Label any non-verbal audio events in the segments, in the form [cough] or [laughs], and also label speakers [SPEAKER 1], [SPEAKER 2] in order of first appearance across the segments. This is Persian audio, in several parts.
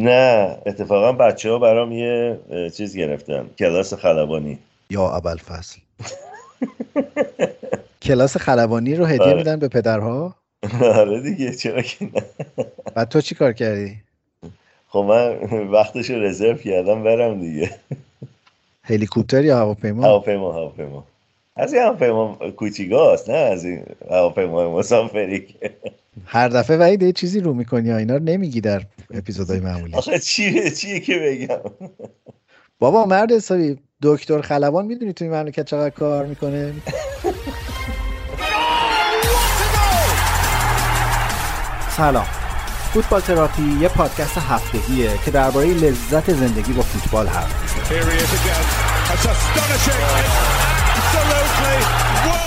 [SPEAKER 1] نه اتفاقا بچه ها برام یه چیز گرفتن. کلاس خلبانی.
[SPEAKER 2] یا اول فصل [laughs] کلاس خلبانی رو هدیه
[SPEAKER 1] آره.
[SPEAKER 2] میدن به پدرها؟
[SPEAKER 1] آره دیگه چرا که نه.
[SPEAKER 2] بعد تو چی کار کردی؟
[SPEAKER 1] خب من وقتش رو رزرو کردم برم دیگه.
[SPEAKER 2] هلیکوپتر یا هواپیما؟
[SPEAKER 1] هواپیما هواپیما. از این هواپیما کوچیگاست نه از این هواپیما مسافری
[SPEAKER 2] هر دفعه وحید یه چیزی رو می‌کنی اینا رو نمیگی در اپیزودهای معمولی.
[SPEAKER 1] آخه چیه چیه که بگم؟
[SPEAKER 2] بابا مرد حسابی دکتر خلبان می‌دونی توی مملکت چقدر کار می‌کنه؟ سلام. فوتبال تراپی یه پادکست هفتگیه که درباره لذت زندگی با فوتبال حرف.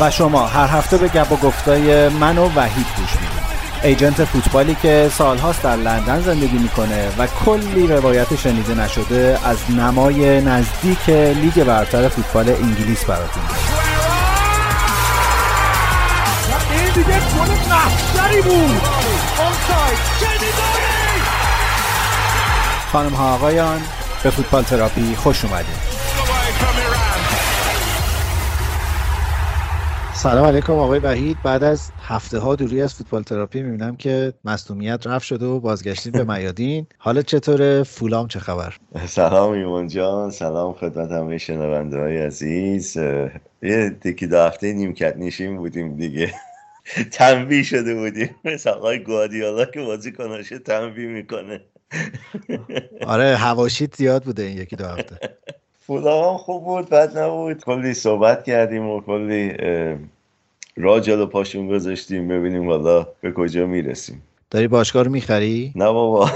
[SPEAKER 2] و شما هر هفته به گپ و گفتای من و وحید گوش agent فوتبالی که سالهاست در لندن زندگی می‌کنه و کلی روایت شنیده نشده از نمای نزدیک لیگ برتر فوتبال انگلیس براتون میاره.
[SPEAKER 3] این دیگه گل محشری بود. onside. شنیداری.
[SPEAKER 2] خانم ها آقایان به فوتبال تراپی خوش اومدید سلام علیکم آقای وحید. بعد از هفته ها دوری از فوتبال تراپی می‌بینم که مصدومیت رفت شده و بازگشتین به میادین. حالت چطوره؟ فولام چه خبر؟
[SPEAKER 1] سلام ایمان جان. سلام خدمت همه شنونده های عزیز. یه دیکی دو هفته نیمکت نشین بودیم دیگه. [laughs] تنبیه شده بودیم. مثل آقای گوادیالا که بازی کناشه تنبیه می‌کنه.
[SPEAKER 2] آره هواشیت زیاد بوده این یکی دو هفته. [laughs]
[SPEAKER 1] فولام خوب بود بد نبود. کلی صحبت کردیم و کلی راه جلو پاشون گذاشتیم ببینیم حالا به کجا می‌رسیم.
[SPEAKER 2] داری باشگاه رو می‌خری؟
[SPEAKER 1] نه بابا.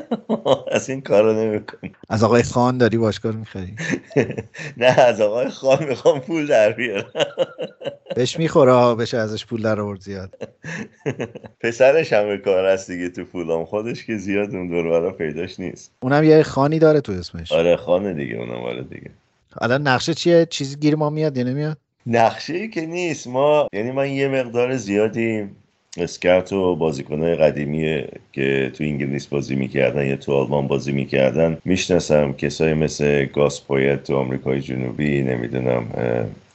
[SPEAKER 1] [laughs] از این کارو نمی‌کنیم
[SPEAKER 2] از آقای خان داری باشگاه رو می‌خری؟ [laughs]
[SPEAKER 1] نه از آقای خان می‌خوام پول در بیارم.
[SPEAKER 2] بهش می‌خوره بشه ازش پول در آورد زیاد. [laughs]
[SPEAKER 1] پسرش همه کار هست دیگه تو فولام خودش که زیاد اون دور پیداش نیست.
[SPEAKER 2] اونم یه خانی داره تو اسمش.
[SPEAKER 1] آره خانه دیگه اونم آره دیگه.
[SPEAKER 2] الان نقشه چیه؟ چیزی گیر ما میاد یا نمیاد؟
[SPEAKER 1] نقشه ای که نیست. ما یعنی من یه مقدار زیادی scout و بازیکنهای قدیمی که تو انگلیس بازی می‌کردن یا تو آلمان بازی می‌کردن می‌شناسم. کسایی مثل گاس پویت تو آمریکای جنوبی نمی‌دونم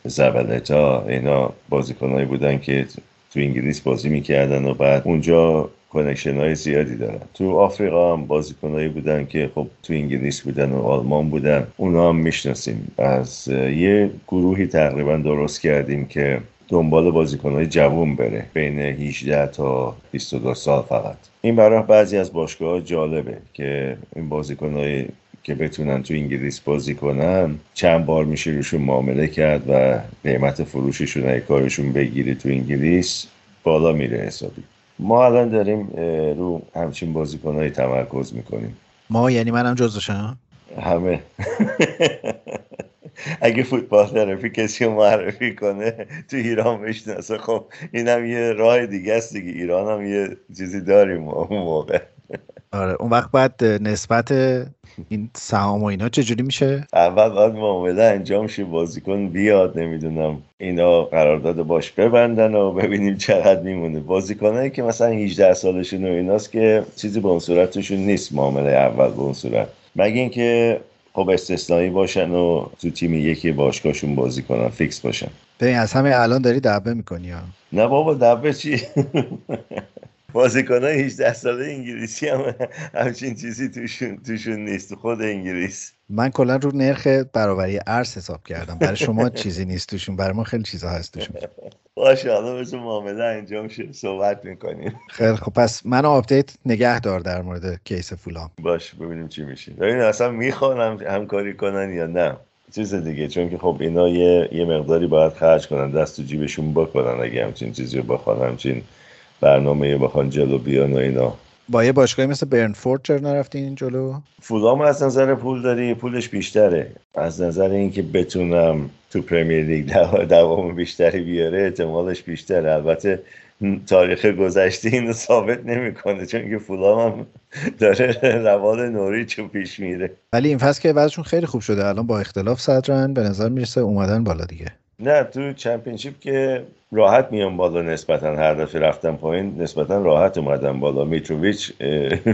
[SPEAKER 1] زابالتا اینا بازیکنهایی بودن که تو انگلیس بازی می‌کردن و بعد اونجا connection های زیادی دارن. تو آفریقا هم بازیکنهایی بودن که خب تو انگلیس بودن و آلمان بودن. اونا هم می‌شناسیم. از یه گروهی تقریبا درست کردیم که دنبال بازیکنهای جوون بره. بین 18 تا 22 سال فقط. این برای بعضی از باشگاه جالبه که این بازیکنهای که بتونن تو انگلیس بازی کنن چند بار میشه روشون معامله کرد و قیمت فروششون اگه کارشون بگیری تو انگلیس بالا میره حسابی. ما الان داریم رو همچین بازیکنهایی تمرکز می‌کنیم.
[SPEAKER 2] ما؟ یعنی منم جزشم؟
[SPEAKER 1] همه. [laughs] اگه فوتبال ترافی کسی رو معرفی کنه تو ایران بشناسه. خب اینم یه راه دیگه است دیگه. ایران هم یه چیزی داریم اون موقع.
[SPEAKER 2] آره اون وقت بعد نسبت این سهام و اینا چجوری میشه؟
[SPEAKER 1] اول باید معامله انجام شه بازیکن بیاد نمی‌دونم اینا قرارداد باش ببندن و ببینیم چقدر میمونه. بازیکنایی که مثلا 18 سالشون و ایناست که چیزی به اون صورتشون نیست معامله اول به اون صورت. مگه اینکه خب استثنایی باشن و تو تیم یکی باشگاهشون بازی کنن فیکس باشن.
[SPEAKER 2] ببین از همه الان داری دبه می‌کنی ها.
[SPEAKER 1] نه بابا دبه چی؟ [laughs] بازیکنای 18 ساله انگلیسی هم همچین چیزی توشون توشون نیست. تو خود انگلیس.
[SPEAKER 2] من کلا رو نرخ برابری ارز حساب کردم. برای شما چیزی نیست توشون. برای ما خیلی چیزا هست توشون.
[SPEAKER 1] باشه حالا مثل معامله انجام شه صحبت می‌کنیم.
[SPEAKER 2] خیلی خب پس منو update نگه دار در مورد case فولام.
[SPEAKER 1] باش ببینیم چی میشه. ببین اصلا می‌خوان همکاری کنن یا نه؟ چیز دیگه. چون که خب اینا یه, یه مقداری باید خرج کنن دست تو جیبشون بکنن اگه همچین چیزی رو بخوان همچین برنامه بخوان جلو بیان و اینا.
[SPEAKER 2] با یه باشگاهی مثل برنفورد چرا نرفتین جلو؟
[SPEAKER 1] فولام از نظر پول داری پولش بیشتره. از نظر اینکه بتونم تو پرمیر لیگ دو- دوام بیشتری بیاره احتمالش بیشتره. البته تاریخ گذشته اینو ثابت نمی‌کنه چون که فولام هم داره روال نوریچ پیش میره.
[SPEAKER 2] ولی این فصل که وضعشون خیلی خوب شده. الان با اختلاف صدرن به نظر می‌رسه اومدن بالا دیگه.
[SPEAKER 1] نه تو چمپیونشیپ که راحت میان بالا نسبتا هر دفعه رفتن پایین نسبتا راحت اومدن بالا. میتروویچ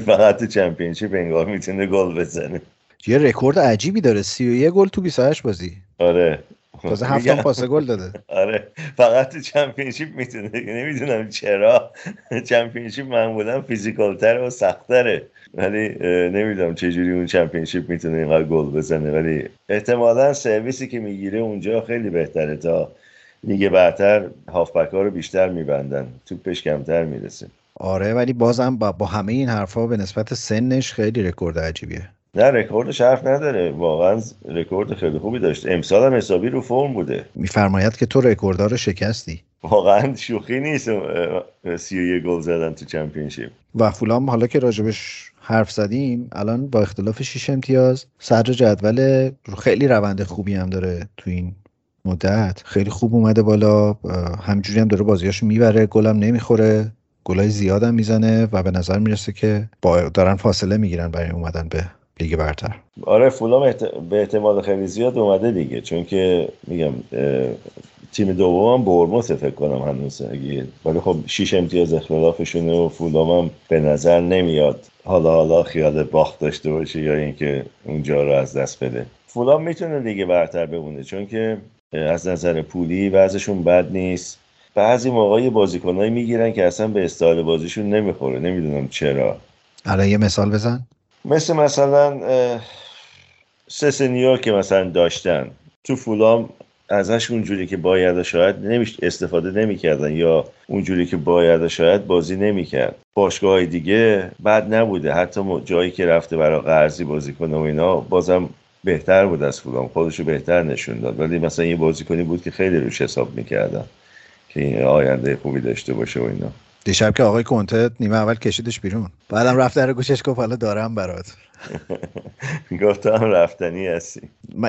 [SPEAKER 1] فقط تو چمپیونشیپ انگار می‌تونه گل بزنه.
[SPEAKER 2] یه رکورد عجیبی داره 31 گل تو 28 بازی.
[SPEAKER 1] آره.
[SPEAKER 2] تازه [laughs] هفت پاس گل داده.
[SPEAKER 1] آره. فقط تو چمپیونشیپ می‌تونه نمی‌دونم چرا. چمپیونشیپ معمولا physical تره و سختره ولی نمی‌دونم چجوری اون چمپیونشیپ می‌تونه اینقدر گل بزنه. ولی احتمالا سرویسی که می‌گیره اونجا خیلی بهتره تا لیگ برتر هافبک ها رو بیشتر میبندن. توپش کمتر می‌رسه.
[SPEAKER 2] آره ولی بازم با, با همه این حرفها به نسبت سنش خیلی رکورد عجیبیه.
[SPEAKER 1] نه رکوردش حرف نداره. واقعا رکورد خیلی خوبی داشت. امسال هم حسابی رو فرم بوده.
[SPEAKER 2] میفرماید که تو رکورددار رو شکستی.
[SPEAKER 1] واقعا شوخی نیست سی و گل زدن تو چمپیونشیپ
[SPEAKER 2] و فولام حالا که راجبش حرف زدیم الان با اختلاف 6 امتیاز. صدر جدول خیلی روند خوبی هم داره تو این مدت. خیلی خوب اومده بالا. همینجوری هم داره بازیاشو می‌بره. گلم نمی‌خوره. گلای زیادم می‌زنه و به نظر می‌رسه که با دارن فاصله می‌گیرن برای اومدن به لیگ برتر.
[SPEAKER 1] آره فولام به احتمال خیلی زیاد اومده دیگه. چون که میگم تیم دوم هم برموس فکر کنم هنوز اگه ولی خب 6 امتیاز اختلافشونه و فولام به نظر نمیاد. حالا حالا خیال باخت داشته باشه یا اینکه اونجا رو از دست بده. فولام می‌تونه دیگه برتر بمونه چون که از نظر پولی وضعشون بد نیست. بعضی موقع بازیکنایی می‌گیرن که اصلا به استایل بازیشون نمی‌خوره. نمی‌دونم چرا.
[SPEAKER 2] الان یه مثال بزن.
[SPEAKER 1] مثل مثلا سسنیو که مثلا داشتن. تو فولام ازش اونجوری که باید شاید نمیش استفاده نمی‌کردن یا اونجوری که باید شاید بازی نمی‌کرد. باشگاه های دیگه بد نبوده. حتی جایی که رفته برای قرضی بازی کنه و اینا بازم بهتر بود از فولام خودشو بهتر نشون داد. ولی مثلا یه بازیکنی بود که خیلی روش حساب می‌کردن که این آینده خوبی داشته باشه و اینا.
[SPEAKER 2] دیشب که آقای کنته نیمه اول کشیدش بیرون. بعدم رفت در گوشش گفت حالا دارم برات. [laughs]
[SPEAKER 1] گفت هم رفتنی هستی.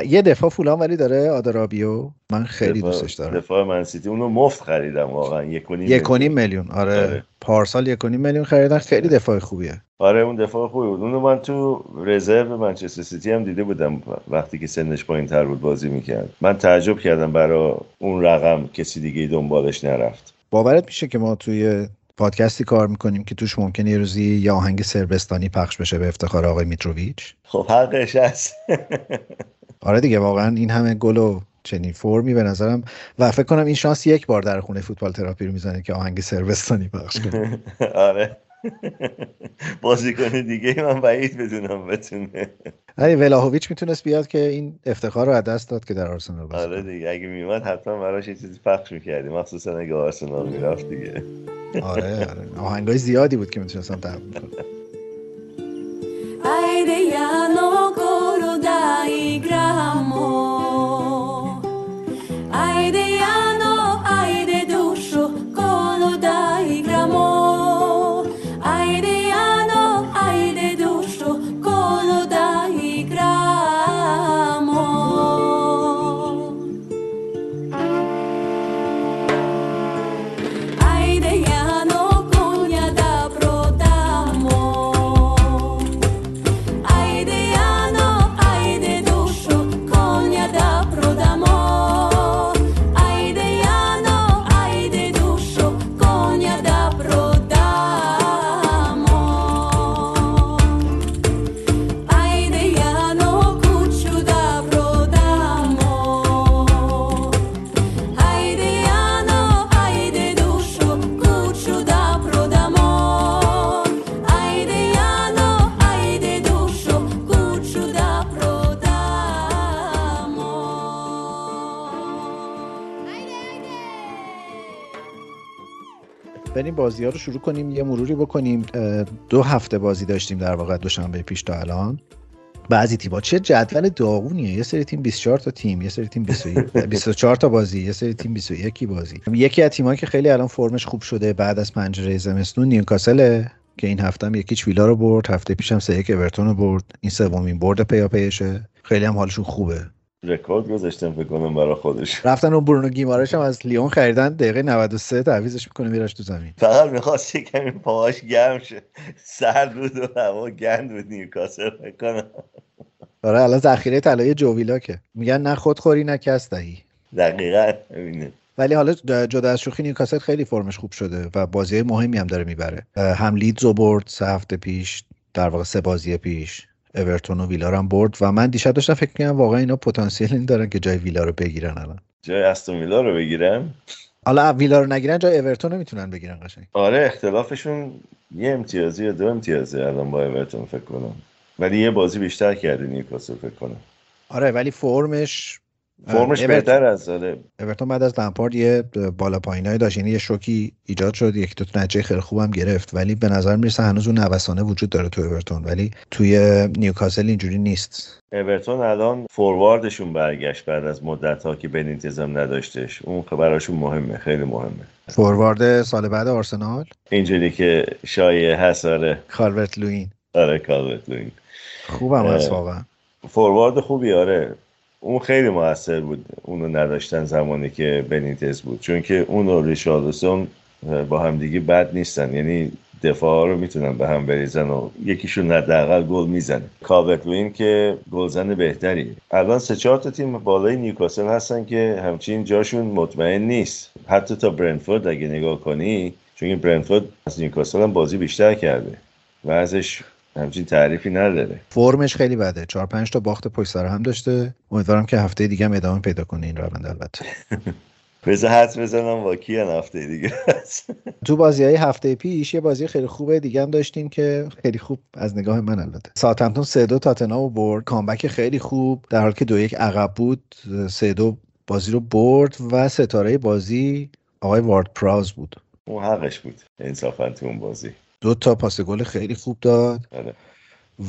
[SPEAKER 2] یه دفاع فولان ولی داره آدرابیو. من خیلی دوستش دارم.
[SPEAKER 1] دفاع من سیتی. اونو مفت خریدم واقعا. یک
[SPEAKER 2] و نیم میلیون. آره. آره. پارسال یک و نیم میلیون خریدن. خیلی دفاع خوبیه.
[SPEAKER 1] آره اون دفاع خوبی بود. اونو من تو رزرو منچستر سیتی هم دیده بودم وقتی که سنش پایین تر بود بازی می‌کرد. من تعجب کردم برای اون رقم کسی دیگه دنبالش نرفت.
[SPEAKER 2] باورت میشه که ما توی پادکستی کار می‌کنیم که توش ممکنه یه روزی یه آهنگ سربستانی پخش بشه به افتخار آقای میتروویچ.
[SPEAKER 1] خب حقش هست.
[SPEAKER 2] آره دیگه واقعا این همه گل و چنین فرمی به نظرم. و فکر کنم این شانس یک بار در خونه فوتبال تراپی رو می‌زنه که آهنگ سربستانی پخش کنه. [laughs]
[SPEAKER 1] آره. [laughs] بازیکن دیگه من بعید بدونم بتونه.
[SPEAKER 2] ولی ولاهویچ می‌تونست بیاد که این افتخار رو از دست داد که در آرسنال
[SPEAKER 1] باشه آره دیگه اگه میومد حتما براش یه چیزی پخش می‌کردیم. مخصوصا اگه آرسنال می‌رفت دیگه.
[SPEAKER 2] آره آره. آهنگای زیادی بود که می‌تونستم تقدیم کنم بازی ها رو شروع کنیم یه مروری بکنیم. دو هفته بازی داشتیم در واقع دوشنبه پیش تا الان. بعضی تیم‌ها چه جدول داغونیه. یه سری تیم 24 تا تیم یه سری تیم 24 تا بازی یه سری تیم 21 بازی. یکی از تیمایی که خیلی الان فرمش خوب شده بعد از پنجره زمستون نیوکاسل که این هفته هم یکی ویلا رو برد هفته پیشم سه یک اورتون رو برد. این سومین برد پیاپیشه خیلی هم حالشون خوبه.
[SPEAKER 1] رکورد گذاشتم فکر کنم برای خودش.
[SPEAKER 2] رفتن اون برونو گیمارش هم از لیون خریدن دقیقه 93 تعویزش می‌کنه میارش تو زمین.
[SPEAKER 1] فقط می‌خواست کمی پاهاش گرم شه. سرد بود و هوا گند بود نیوکاسل فکر کنم.
[SPEAKER 2] آره الان ذخیره طلای جوویلا که میگن نه خودخوری نه کس دهی.
[SPEAKER 1] دقیقا همینه
[SPEAKER 2] ولی حالا جدا از شوخی نیوکاسل خیلی فرمش خوب شده و بازی مهمی هم داره می‌بره. هم لیدز رو برد سه هفته پیش در واقع سه بازی پیش. اورتون و ویلا هم برد و من دیشب داشتم فکر می‌کنم واقعا اینا پتانسیل این دارن که جای ویلا رو بگیرن الان.
[SPEAKER 1] جای استون ویلا رو بگیرن؟
[SPEAKER 2] حالا ویلا رو نگیرن جای اورتون می‌تونن بگیرن قشنگ.
[SPEAKER 1] آره اختلافشون یه امتیازی یا دو امتیازی الان با اورتون فکر کنم. ولی یه بازی بیشتر کرده نیوکاسل فکر کنم.
[SPEAKER 2] آره ولی فرمش
[SPEAKER 1] فرمش بهتر از آره
[SPEAKER 2] اورتون بعد از لمپارد یه بالا پایینایی داشت یعنی یه شوکی ایجاد شد یک دو نتیجه خیلی خوبم گرفت ولی به نظر می‌رسه هنوز اون نوسانه وجود داره تو اورتون ولی توی نیوکاسل اینجوری نیست.
[SPEAKER 1] اورتون الان فورواردشون برگشت بعد از مدت ها که بنیتزم نداشتش اون براشون مهمه خیلی مهمه.
[SPEAKER 2] فوروارد سال بعد آرسنال؟
[SPEAKER 1] اینجوری که شایعه هست آره.
[SPEAKER 2] کالورت لوین
[SPEAKER 1] آره کالورت لوین
[SPEAKER 2] خوبم هست واقعا.
[SPEAKER 1] فوروارد خوبی آره. اون خیلی موثر بود اونو نداشتن زمانی که بنیتز بود. چون که اون و ریشاردسون با همدیگه بد نیستن. یعنی دفاع رو می‌تونن به هم بریزن و یکیشون حداقل گل می‌زنه. وین که گلزن بهتری. الان سه چهار تا تیم بالای نیوکاسل هستن که همچین جاشون مطمئن نیست. حتی تا برنفورد اگه نگاه کنی چون برنفورد از نیوکاسل هم بازی بیشتر کرده و ازش همچین تعریفی نداره.
[SPEAKER 2] فرمش خیلی بده. چهار پنج تا باخت پشت سر هم داشته. امیدوارم که هفته دیگه هم ادامه پیدا کنه این روند البته. [laughs]
[SPEAKER 1] بذار حد بزنم با کیان هفته دیگه؟ [laughs]
[SPEAKER 2] تو بازی های هفته پیش یه بازی خیلی خوبه دیگه هم داشتیم که خیلی خوب از نگاه من البته. ساعتمتون سه دو تاتنامو برد. کامبک خیلی خوب. در حالی که دو یک عقب بود سه دو بازی رو برد و ستاره بازی آقای وارد پراز بود.
[SPEAKER 1] اون حقش بود انصافا تو اون بازی.
[SPEAKER 2] دو تا پاس گل خیلی خوب داد.
[SPEAKER 1] آره.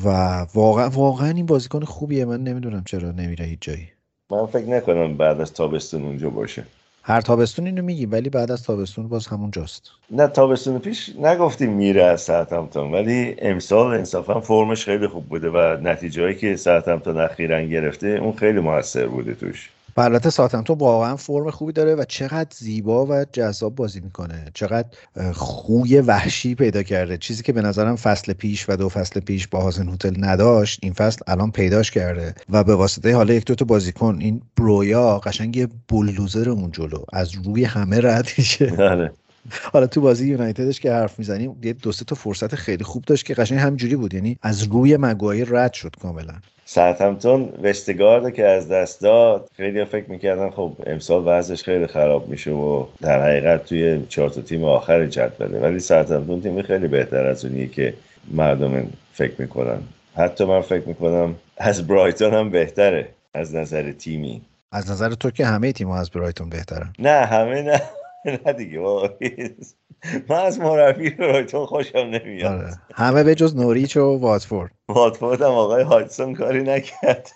[SPEAKER 2] و واقعا واقعا این بازیکن خوبیه. من نمی‌دونم چرا نمیره هیچ جایی.
[SPEAKER 1] من فکر نکنم بعد از تابستون اونجا باشه.
[SPEAKER 2] هر تابستون اینو میگی ولی بعد از تابستون باز همون جاست.
[SPEAKER 1] نه تابستون پیش نگفتیم میره از ساعتمتون ولی امسال انصافا فرمش خیلی خوب بوده و نتیجه هایی که ساعتمتون اخیرا گرفته اون خیلی موثر بوده توش.
[SPEAKER 2] البته ساتمتون واقعا فرم خوبی داره و چقدر زیبا و جذاب بازی می‌کنه. چقدر خوی وحشی پیدا کرده. چیزی که به نظرم فصل پیش و دو فصل پیش با هازن هتل نداشت این فصل الان پیداش کرده و به واسطه حالا یک دوتا بازیکن این برویا قشنگ یه بولدوزر اون جلو از روی همه رد میشه.
[SPEAKER 1] آره. [laughs]
[SPEAKER 2] حالا تو بازی یونایتدش که حرف می‌زنیم یه دو تا فرصت خیلی خوب داشت که قشنگ همجوری بود. یعنی از روی مگوایر رد شد کاملا.
[SPEAKER 1] ساعتمتون وستگارد که از دست داد. خیلی فکر می‌کردن خب امسال وضعش خیلی خراب میشه و در حقیقت توی چهار تیم آخر جدوله. ولی ساعتمتون تیم خیلی بهتر از اونیه که مردم فکر می‌کنن. حتی من فکر می‌کنم از برایتون هم بهتره از نظر تیمی.
[SPEAKER 2] از نظر تو که همه تیم از برایتون بهترن.
[SPEAKER 1] نه همه نه. [laughs] نه دیگه من از مربی برایتون خوشم نمیاد.
[SPEAKER 2] آره. همه به جز نوریچ و واتفورد.
[SPEAKER 1] واتفورد هم آقای هایتسون کاری نکرد.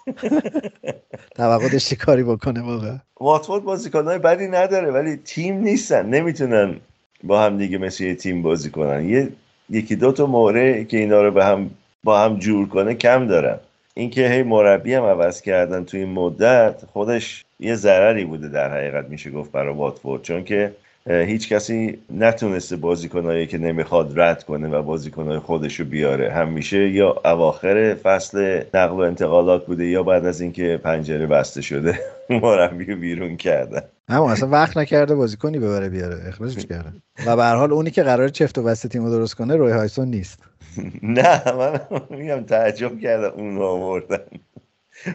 [SPEAKER 1] [laughs]
[SPEAKER 2] توقع داشتی کاری بکنه واقعا.
[SPEAKER 1] واتفورد بازیکنهای بدی نداره ولی تیم نیستن. نمی‌تونن با هم دیگه مثل یه تیم بازی کنن. یه یکی دو تا موره که اینا رو به هم با هم جور کنه کم دارن. اینکه هی مربی هم عوض کردن توی این مدت خودش یه ضرری بوده در حقیقت میشه گفت برای واتفورد. چون که هیچ کسی نتونسته بازیکنهایی که نمی‌خواد رد کنه و بازیکنهای خودشو بیاره. همیشه یا اواخر فصل نقل و انتقالات بوده یا بعد از اینکه پنجره بسته شده [laughs] مربی بیرون کردن.
[SPEAKER 2] اما اصلا وقت نکرده بازیکنی ببره بیاره. اخراجش کرده و به هر حال اونی که قرار چفت و بسته تیمو درست کنه روی هایسون نیست.
[SPEAKER 1] نه من میگم تعجب کردم اون رو آوردن.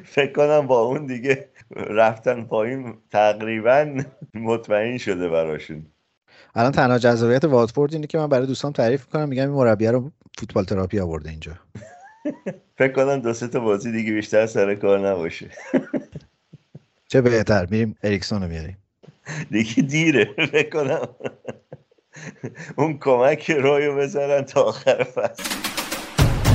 [SPEAKER 1] فکر کنم با اون دیگه رفتن پایین تقریبا مطمئن شده براشون.
[SPEAKER 2] الان تنها جذابیت واتفورد اینه که من برای دوستان تعریف می‌کنم میگم این مربی رو فوتبال تراپی آورده اینجا. [laughs]
[SPEAKER 1] فکر کنم دو سه تا بازی دیگه بیشتر سر کار نباشه.
[SPEAKER 2] چه بهتر میریم اریکسون رو میاریم
[SPEAKER 1] دیگه دیره فکر کنم. اون کمک رویو بذارن تا آخر فصل.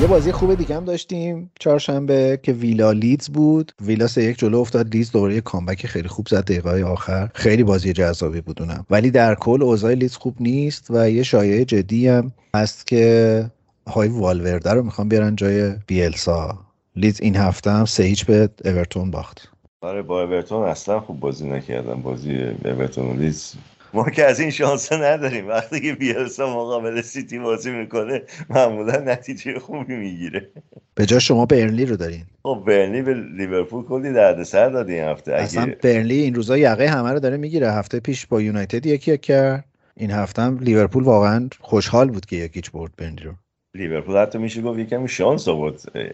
[SPEAKER 2] یه بازی خوب دیگه هم داشتیم. چهارشنبه که ویلا لیدز بود. ویلا سه یک جلو افتاد. لیدز دوباره comeback خیلی خوب زد دقیقه آخر. خیلی بازی جذابی بود اونم. ولی در کل اوضاع لیدز خوب نیست و یه شایعه جدی هم هست که های والورده رو می‌خوان بیارن جای بیلسا. لیدز این هفته هم سه هیچ به اورتون باخت.
[SPEAKER 1] آره با اورتون اصلا خوب بازی نکردن. بازی اورتون و لیدز ما که از این شانس نداریم. وقتی که بیلسا مقابل سیتی بازی می‌کنه معمولا نتیجه خوبی می‌گیره.
[SPEAKER 2] به جا شما برنلی رو دارین.
[SPEAKER 1] خب برنلی به لیورپول کلی دردسر داد این هفته.
[SPEAKER 2] اصلا برنلی این روزا یقه همه رو داره می‌گیره. هفته پیش با یونایتد یکی یک کرد. این هفته هم لیورپول واقعا خوشحال بود که یکیچ برد برنلی رو.
[SPEAKER 1] لیورپول حتی میشه گفت یکم شانس آورد. اه،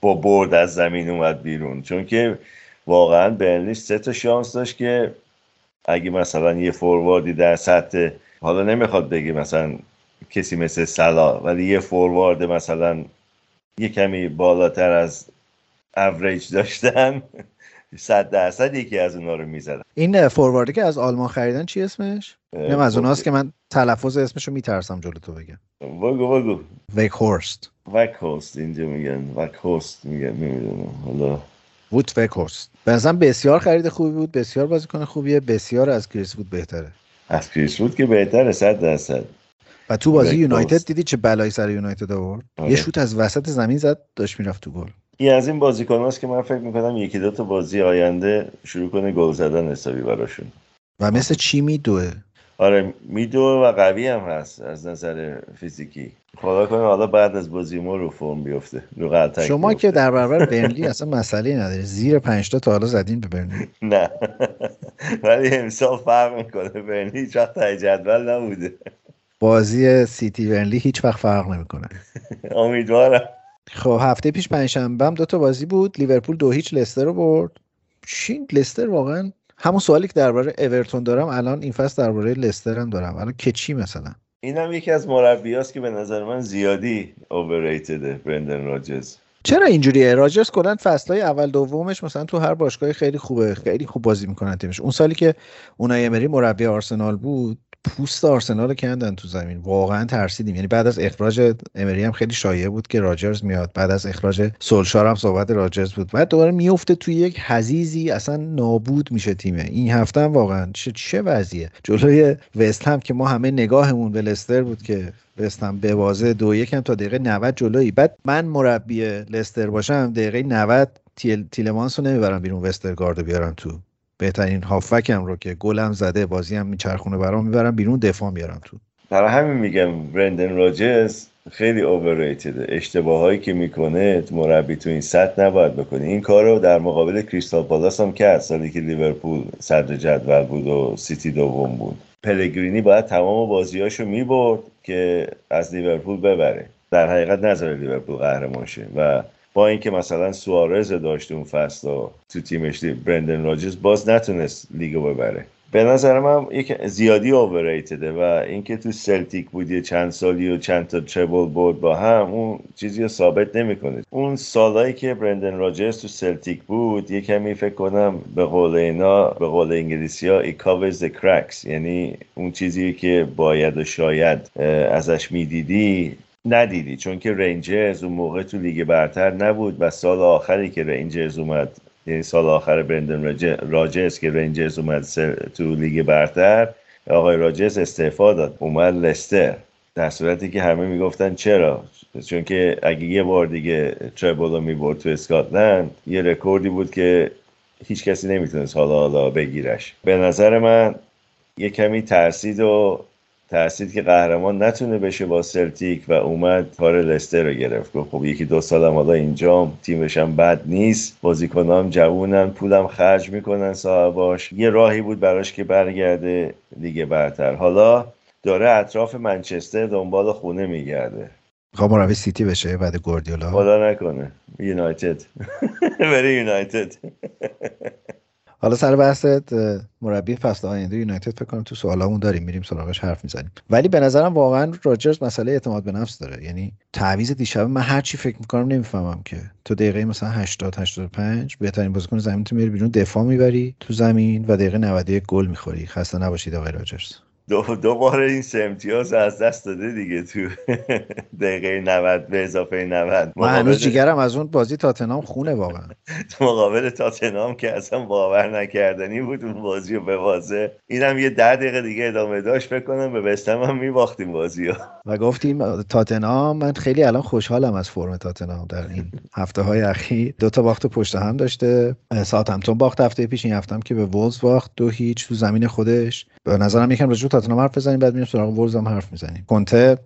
[SPEAKER 1] با برد از زمین اومد بیرون. چون که واقعا برنلی سه تا شانس داشت که اگه مثلا یه فورواردی در سطح حالا نمی‌خواد بگه مثلا کسی مثل سلا ولی یه فوروارد مثلا یه کمی بالاتر از اوریج داشتن صد درصد یکی از اونا رو می‌زدن.
[SPEAKER 2] این فورواردی که از آلمان خریدن چی اسمش؟ اینم از اوناست که من تلفظ اسمش رو میترسم جلو تو بگم.
[SPEAKER 1] بگو بگو.
[SPEAKER 2] ویک هورست
[SPEAKER 1] وک هوست اینجا میگن. وک هوست میگن نمی‌دونم. حالا
[SPEAKER 2] ووت ویک هورست به نظرم بسیار خرید خوبی بود بسیار بازیکن خوبیه بسیار از کریس وود بهتره.
[SPEAKER 1] از کریس وود که بهتره صد درصد.
[SPEAKER 2] و تو بازی
[SPEAKER 1] ویک
[SPEAKER 2] یونایتد. دیدی چه بلایی سر یونایتد آورد؟
[SPEAKER 1] آره.
[SPEAKER 2] یه شوت از وسط زمین زد داشت می‌رفت تو گل.
[SPEAKER 1] این از این بازیکن هاست که من فکر می‌کنم یکی دو تا بازی آینده شروع کنه گل زدن حسابی براشون.
[SPEAKER 2] و مثل چی میدوه
[SPEAKER 1] آره میدو و قوی هم هست از نظر فیزیکی. خدا کنه حالا بعد از بازی ما رو فرم بیفته رو
[SPEAKER 2] شما
[SPEAKER 1] بیفته.
[SPEAKER 2] که در برابر برنلی اصلا مسئله نداری. زیر پنج تا حالا زدین به برنلی.
[SPEAKER 1] نه. [laughs] ولی امسال فرق می‌کنه. برنی هیچ وقت جدول نبوده.
[SPEAKER 2] بازی سیتی برنلی هیچ وقت فرق نمی‌کنه. [laughs]
[SPEAKER 1] امیدوارم.
[SPEAKER 2] خب هفته پیش پنجشنبه هم دو تا بازی بود. لیورپول دو هیچ لستر رو برد. چین لستر واقعا همون سوالی که درباره اورتون دارم الان این فصل درباره لستر هم دارم. الان که چی مثلا؟
[SPEAKER 1] این هم یکی از مربیاست که به نظر من زیادی اوورریتده برندن راجز
[SPEAKER 2] چرا اینجوریه؟ راجرز کلا فصلهای اول دومش مثلا تو هر باشگاهی خیلی خوبه خیلی خوب بازی می‌کنن تیمش. اون سالی که اونای امری مربی آرسنال بود پوست آرسنال رو کندن تو زمین. واقعا ترسیدیم. یعنی بعد از اخراج امری هم خیلی شایع بود که راجرز میاد. بعد از اخراج سولشار هم صحبت راجرز بود. بعد دوباره میفته توی یک حزیزی اصلا نابود میشه تیمه این هفته هم واقعا چه چه وضعیه؟ جلوی وست هم که ما همه نگاهمون به لستر بود که وست هم به بازه دو یکم تا دقیقه 90 جلویی. بعد من مربی لستر باشم دقیقه 90 تیل تیلمانس رو نمی‌برم بیرون. وسترگارد رو بیارم تو بهترین هافکم رو که گلم زده بازی هم میچرخونه برام می‌برم بیرون دفاع میارم تو.
[SPEAKER 1] برای همین میگم برندن راجز خیلی اوورریتده اشتباه هایی که می‌کنه مربی تو این سطح نباید بکنه. این کار رو در مقابل کریستال پالاس هم کرد سالی که لیورپول صدر جدول بود و سیتی دوم بود. پلگرینی باید تمام بازیاشو می‌برد که از لیورپول ببره. در حقیقت نظر لیورپول قهرمان شه و با اینکه مثلا سوارز داشت اون فصل تو تیمش برندن راجرز باز نتونست لیگو ببره. به نظر من یک زیادی overrated ه و اینکه تو سلتیک بود یه چند سالی و چند تا treble بود با هم اون چیزی رو ثابت نمی‌کنه. اون سالایی که برندن راجرز تو سلتیک بود یه کمی فکر کنم به قول اینا به قول انگلیسی ها ای the cracks. یعنی اون چیزی که باید و شاید ازش می‌دیدی ندیدی چون که رنجرز اون موقع تو لیگ برتر نبود و سال آخری که رنجرز اومد یعنی سال آخر برندن راج- راجرز که رنجرز اومد تو لیگ برتر آقای راجرز استعفا داد اومد لستر. در صورتی که همه می‌گفتن چرا؟ چون که اگه یه بار دیگه treble رو می‌برد تو اسکاتلند یه رکوردی بود که هیچ کسی نمی‌تونست حالا حالا بگیرش. به نظر من یه کمی ترسید و ترسید که قهرمان نتونه بشه با سلتیک و اومد کار لستر رو گرفت. گفت خب یکی دو سالم حالا اینجام تیمش هم بد نیست. بازیکنام جوونن پولم خرج می‌کنن صاحباش. یه راهی بود براش که برگرده لیگ برتر. حالا داره اطراف منچستر دنبال خونه میگرده.
[SPEAKER 2] می‌خوام مربی سیتی بشه بعد گوردیولا
[SPEAKER 1] خدا نکنه. یونایتد. [laughs] بره یونایتد [laughs]
[SPEAKER 2] حالا سر بحث مربی فصل آینده یونایتد فکر کنم تو سوالامون داریم میریم سراغش حرف می‌زنیم. ولی به نظرم واقعا راجرز مسئله اعتماد به نفس داره. یعنی تعویض دیشب من هر چی فکر می‌کنم نمی‌فهمم که تو دقیقه مثلا 80 85 بهترین بازیکن زمین تو میری بیرون دفاع می‌بری تو زمین و دقیقه 91 گل می‌خوری. خسته نباشید آقای راجرز.
[SPEAKER 1] دو, دو بار این سه امتیاز از دست داده دیگه تو دقیقه 90 به اضافه 90
[SPEAKER 2] من هنوز جیگرم از اون بازی تاتنام خونه واقعا. [laughs]
[SPEAKER 1] مقابل تاتنام که اصلا باور نکردنی بود اون بازی رو به واضح اینم یه ده دقیقه دیگه ادامه داشت بکنم به وستم هم میباختیم بازی ها [laughs]
[SPEAKER 2] و گفتیم تاتنام من خیلی الان خوشحالم از فرم تاتنام در این هفته های اخیر. دو تا باخت پشت هم داشته. ساعتمتون باخت هفته پیش این هفته هم که به وولز باخت. دو هیچ تو زمین خودش. به نظرم یکم راجع تاتنهام حرف بزنیم بعد میریم سراغ ولز هم حرف می‌زنیم. کنته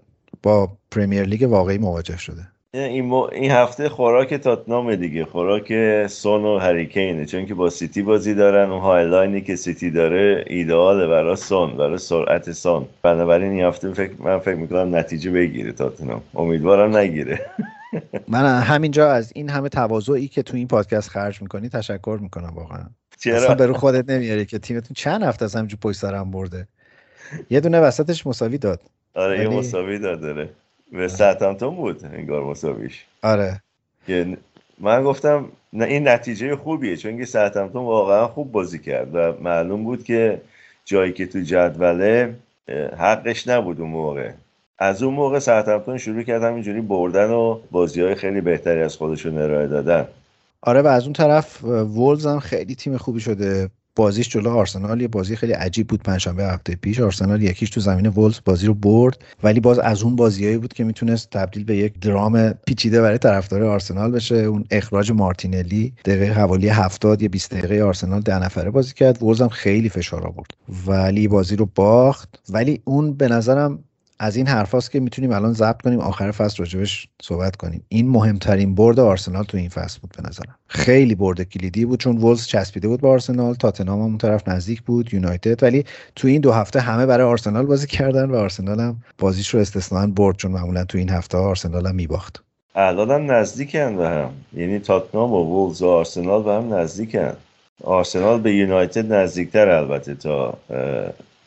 [SPEAKER 2] با پریمیر لیگ واقعی مواجه شده.
[SPEAKER 1] این, این هفته خوراک تاتنام دیگه خوراک سون و هری کینه چون که با سیتی بازی دارن. اون high line ی که سیتی داره ایدئاله برای سون برای سرعت سون. بنابراین این هفته فکر من فکر می‌کنم نتیجه بگیره تاتنام امیدوارم نگیره. [laughs]
[SPEAKER 2] من همینجا از این همه تواضعی که تو این پادکست خرج می‌کنی تشکر می‌کنم واقعا.
[SPEAKER 1] چرا؟
[SPEAKER 2] اصلا به رو خودت نمیاری که تیمتون چند هفته از همینجور پشت سرم برده. یه دونه وسطش مساوی داد.
[SPEAKER 1] آره یه مساوی داد داره به ساعتمتون بود انگار مساویش.
[SPEAKER 2] آره.
[SPEAKER 1] من گفتم نه این نتیجه خوبیه چون که ساعتمتون واقعا خوب بازی کرد و معلوم بود که جایی که تو جدوله حقش نبود اون موقع. از اون موقع ساعتمتون شروع کرد همینجوری بردن و بازی های خیلی بهتری از خودشون ارائه دادن.
[SPEAKER 2] آره و از اون طرف وولز هم خیلی تیم خوبی شده. بازیش جلو آرسنال یه بازی خیلی عجیب بود پنجشنبه هفته پیش. آرسنال یکیش تو زمین وولز بازی رو برد ولی باز از اون بازیایی بود که می‌تونست تبدیل به یک درام پیچیده برای طرفدار آرسنال بشه. اون اخراج مارتینلی دقیقه حوالی 70 یا 20 دقیقه آرسنال ده نفره بازی کرد. وولز هم خیلی فشار آورد ولی بازی رو باخت. ولی اون به نظرم از این حرفاست که می‌تونیم الان ضبط کنیم آخر فصل راجبش صحبت کنیم. این مهمترین برد آرسنال تو این فصل بود به نظرم. خیلی برد کلیدی بود چون وولز چسبیده بود به آرسنال تاتنهام اون طرف نزدیک بود یونایتد. ولی تو این دو هفته همه برای آرسنال بازی کردن و آرسنال هم بازیش رو استثنا برد چون معمولا تو این هفته آرسنال هم میباخت.
[SPEAKER 1] الان هم نزدیکن به هم. یعنی تاتنام و وولز و آرسنال به هم نزدیکن. آرسنال به یونایتد نزدیکتر البته تا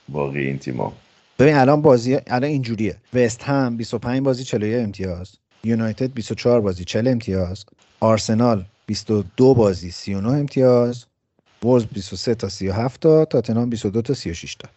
[SPEAKER 1] باقی این تیما
[SPEAKER 2] ببین الان بازی الان اینجوریه. وست هم 25 بازی 41 امتیاز. یونایتد 24 بازی 40 امتیاز. آرسنال 22 بازی 39 امتیاز. وولز 23 تا 37 تا. تاتنهام 22 تا 36 تا.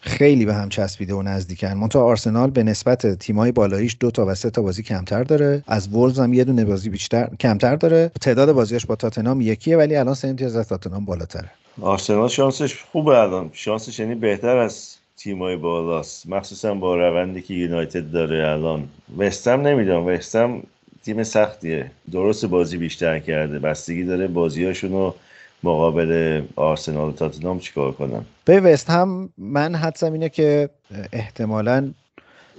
[SPEAKER 2] خیلی به هم چسبیده و نزدیکن. منتها آرسنال به نسبت تیمای بالاییش دو تا و سه تا بازی کمتر داره. از وولز هم یه دونه بازی بیشتر کمتر داره. تعداد بازیاش با تاتنهام یکیه ولی الان سه امتیاز از تاتنهام بالاتره.
[SPEAKER 1] آرسنال شانسش خوبه الان. شانسش یعنی بهتر از تیمای بالاست. مخصوصا با روندی که یونایتد داره الان. وستم نمی‌دونم. وستم تیم سختیه. درست بازی بیشتر کرده. بستگی داره بازیاشون رو مقابل آرسنال و تاتنهام چیکار کنن.
[SPEAKER 2] به وست هم من حدسم اینه که احتمالا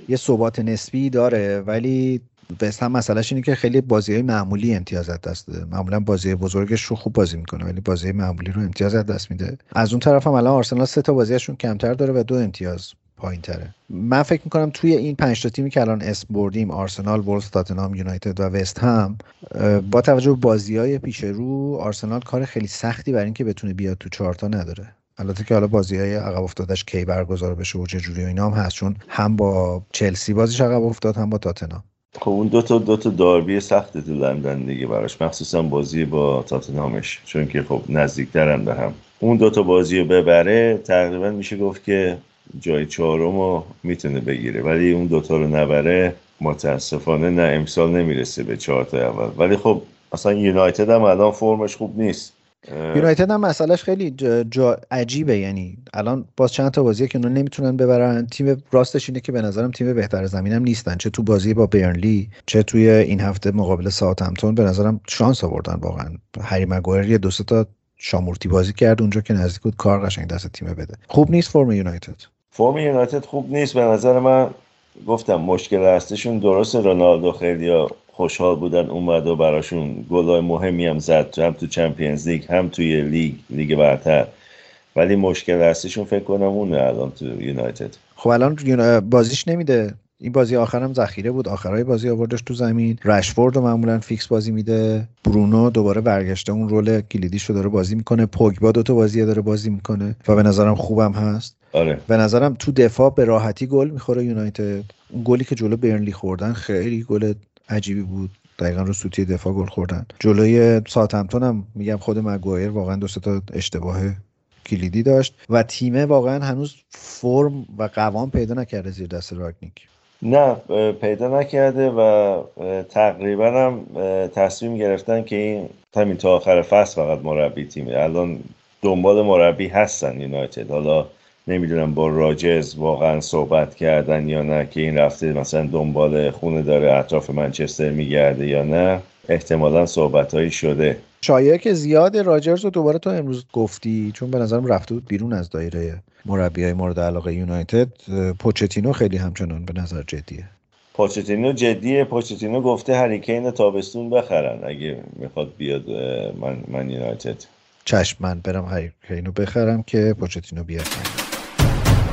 [SPEAKER 2] یه ثبات نسبی داره ولی وست هم مسئلهش اینه که خیلی بازی های معمولی امتیاز از دست داده. معمولا بازی بزرگش رو خوب بازی می‌کنه ولی بازی معمولی رو امتیاز از دست میده. از اون طرف هم الان آرسنال سه تا بازیشون کمتر داره و دو امتیاز پایین تره من فکر می‌کنم توی این پنج تا تیمی که الان اسم بردیم آرسنال، وولز، تاتنهام، یونایتد و وست هم با توجه به بازی های پیش رو آرسنال کار خیلی سختی برای اینکه بتونه بیاد تو چهارتا نداره. البته که حالا بازی های عقب افتادش کی برگزار بشه و چه جوری و اینا هم هست. چون هم با چلسی بازیش عقب افتاد هم با تاتنهام.
[SPEAKER 1] خب اون دو تا دو تا داربی سخت تو لندن دیگه براش مخصوصا بازی با تاتنهامش. چون که خب نزدیکترن به هم. اون دو تا بازی رو ببره تقریبا میشه گفت که جای چهارم رو می‌تونه بگیره. ولی اون دوتا رو نبره متاسفانه نه امسال نمی‌رسه به چهار تا اول. ولی خب اصلا یونایتد هم الان فرمش خوب نیست.
[SPEAKER 2] یونایتد هم مسئلهش خیلی جا, جا عجیبه. یعنی الان باز چند تا بازیه که اونا نمی‌تونن ببرن. تیم راستش اینه که به نظرم تیم بهتر زمینم نیستن. چه تو بازی با برنلی چه توی این هفته مقابل ساوثهمپتون به نظرم شانس آوردن واقعا. هری مگوایر یه دو تا شامورتی بازی کرد اونجا که نزدیک بود کار قشنگ دست تیم بده. خوب نیست فرم یونایتد؟
[SPEAKER 1] فرم یونایتد خوب نیست. به نظر من گفتم مشکل هستشون درست رونالدو خیلی خوشحال بودن اومد و براشون گلای مهمی هم زد هم تو چمپیونز لیگ هم توی لیگ لیگ برتر. ولی مشکل هستشون فکر کنم اونه الان تو یونایتد.
[SPEAKER 2] خب الان بازیش نمیده. این بازی آخرم ذخیره بود. آخرای بازی آوردش تو زمین. رشفورد رو معمولا فیکس بازی میده. برونو دوباره برگشته. اون role کلیدیش رو داره بازی می‌کنه. پوگبا دو تا بازی داره بازی می‌کنه و به نظرم خوبم هست.
[SPEAKER 1] آره.
[SPEAKER 2] به نظرم تو دفاع به راحتی گل می‌خوره یونایتد. اون گلی که جلو برنلی خوردن خیلی گل عجیبی بود. دقیقا رو سوتی دفاع گل خوردن. جلوی ساعتمتون هم میگم خود مگوایر واقعا دو تا اشتباهه کلیدی داشت و تیمه واقعا هنوز فرم و قوام پیدا نکرده زیر دست راگنیک.
[SPEAKER 1] نه پیدا نکرده و تقریبا هم تصمیم گرفتن که این همین تا آخر فصل فقط مربی تیمه. الان دنبال مربی هستن یونایتد. حالا نمی‌دونم با راجز واقعا صحبت کردن یا نه که این رفته مثلا دنبال خونه داره اطراف منچستر میگرده یا نه احتمالا صحبت هایی شده.
[SPEAKER 2] شایعه که زیاد راجرز رو دوباره تو امروز گفتی چون به نظرم رفته بود بیرون از دایره مربی های مورد علاقه یونایتد پوچتینو خیلی همچنان به نظر جدیه.
[SPEAKER 1] پوچتینو جدیه. پوچتینو گفته هریکین تابستون بخرن اگه می‌خواد بیاد من, من یونایتد.
[SPEAKER 2] چشم من برم هریکینو بخرم که پوچتینو بیاد.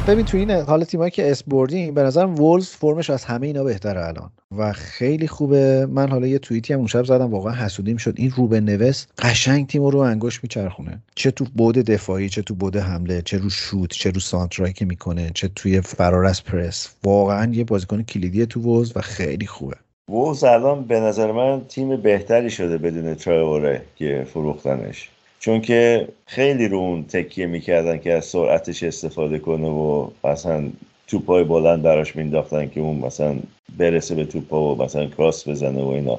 [SPEAKER 2] ببین تو این حال تیمایی که اسپوردیم به نظرم وولز فرمش از همه اینا بهتره الان. و خیلی خوبه. من حالا یه توییتی هم اون شب زدم واقعا حسودیم شد. این روبن نوس قشنگ تیم رو انگوش میچرخونه. چه تو بود دفاعی چه تو بود حمله چه رو شوت چه رو سانترایی که می‌کنه چه توی فرار از پرس. واقعا یه بازیکن کلیدی تو وولز و خیلی خوبه.
[SPEAKER 1] وولز الان به نظر من تیم بهتری شده بدون تراوره که فروختنش. چون که خیلی رو اون تکیه می‌کردن که از سرعتش استفاده کنه و مثلا توپای بلند براش مینداختن که اون مثلا برسه به توپا و مثلا کراس بزنه و اینا.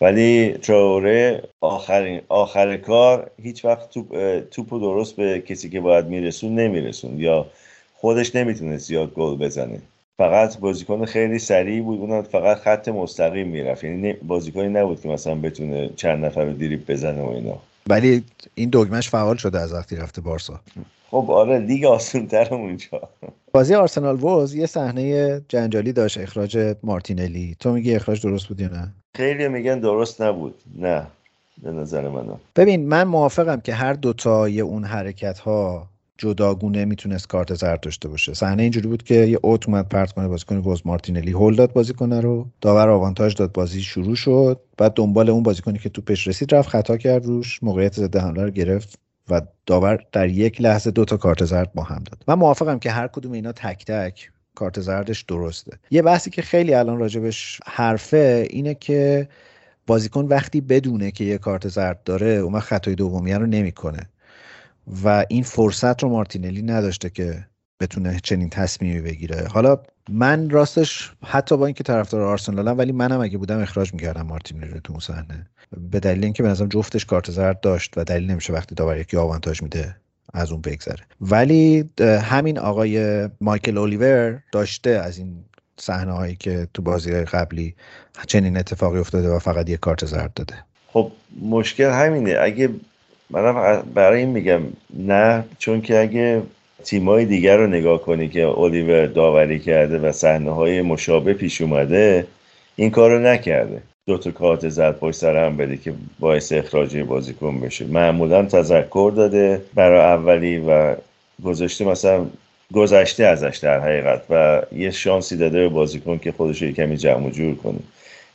[SPEAKER 1] ولی تراوره آخرین آخر کار هیچ وقت توپ توپو درست به کسی که باید میرسون نمیرسون یا خودش نمی‌تونه زیاد گل بزنه. فقط بازیکن خیلی سریع بود اون فقط خط مستقیم می‌رفت. یعنی بازیکنی نبود که مثلا بتونه چند نفر رو دیریب بزنه و اینا.
[SPEAKER 2] ولی این دگمش فعال شده از وقتی رفته بارسا.
[SPEAKER 1] خب آره لیگ آسون تر اونجا.
[SPEAKER 2] بازی آرسنال ووز یه صحنه جنجالی داشت اخراج مارتینلی. تو میگی اخراج درست بود یا نه؟
[SPEAKER 1] خیلی میگن درست نبود. نه به نظر من
[SPEAKER 2] ببین من موافقم که هر دوتای اون حرکت ها جداگونه می‌تونست کارت زرد داشته باشه. صحنه اینجوری بود که یه اوت اومد پرت کنه بازیکن وز مارتینلی هول داد بازیکن رو. داور آوانتاژ داد بازی شروع شد. بعد دنبال اون بازیکنی که تو پش رسید رفت خطا کرد روش. موقعیت ضد حمله رو گرفت و داور در یک لحظه دو تا کارت زرد با هم داد. من موافقم که هر کدوم اینا تک تک کارت زردش درسته. یه بحثی که خیلی الان راجبش حرفه اینه که بازیکن وقتی بدونه که یه کارت زرد داره اون خطای دومیه رو نمی‌کنه. و این فرصت رو مارتینلی نداشته که بتونه چنین تصمیمی بگیره. حالا من راستش حتی با اینکه طرفدار آرسنالم ولی منم اگه بودم اخراج می‌کردم مارتینلی رو تو اون صحنه. به دلیل اینکه به نظرم جفتش کارت زرد داشت و دلیل نمیشه وقتی داور یکی آوانتاژ میده از اون بگذره. ولی همین آقای مایکل اولیور داشته از این صحنه هایی که تو بازی قبلی چنین اتفاقی افتاده و فقط یه کارت زرد داده.
[SPEAKER 1] خب مشکل همینه. اگه منم برای این میگم نه چون که اگه تیمای دیگر رو نگاه کنی که الیور داوری کرده و صحنه های مشابه پیش اومده این کار رو نکرده. دو تا کارت زد پشت سر هم بده که باعث اخراج بازیکن بشه. معمولا تذکر داده برای اولی و گذاشته مثلا گذشته ازش در حقیقت و یه شانسی داده به بازیکن که خودش رو کمی جمع جور کنه.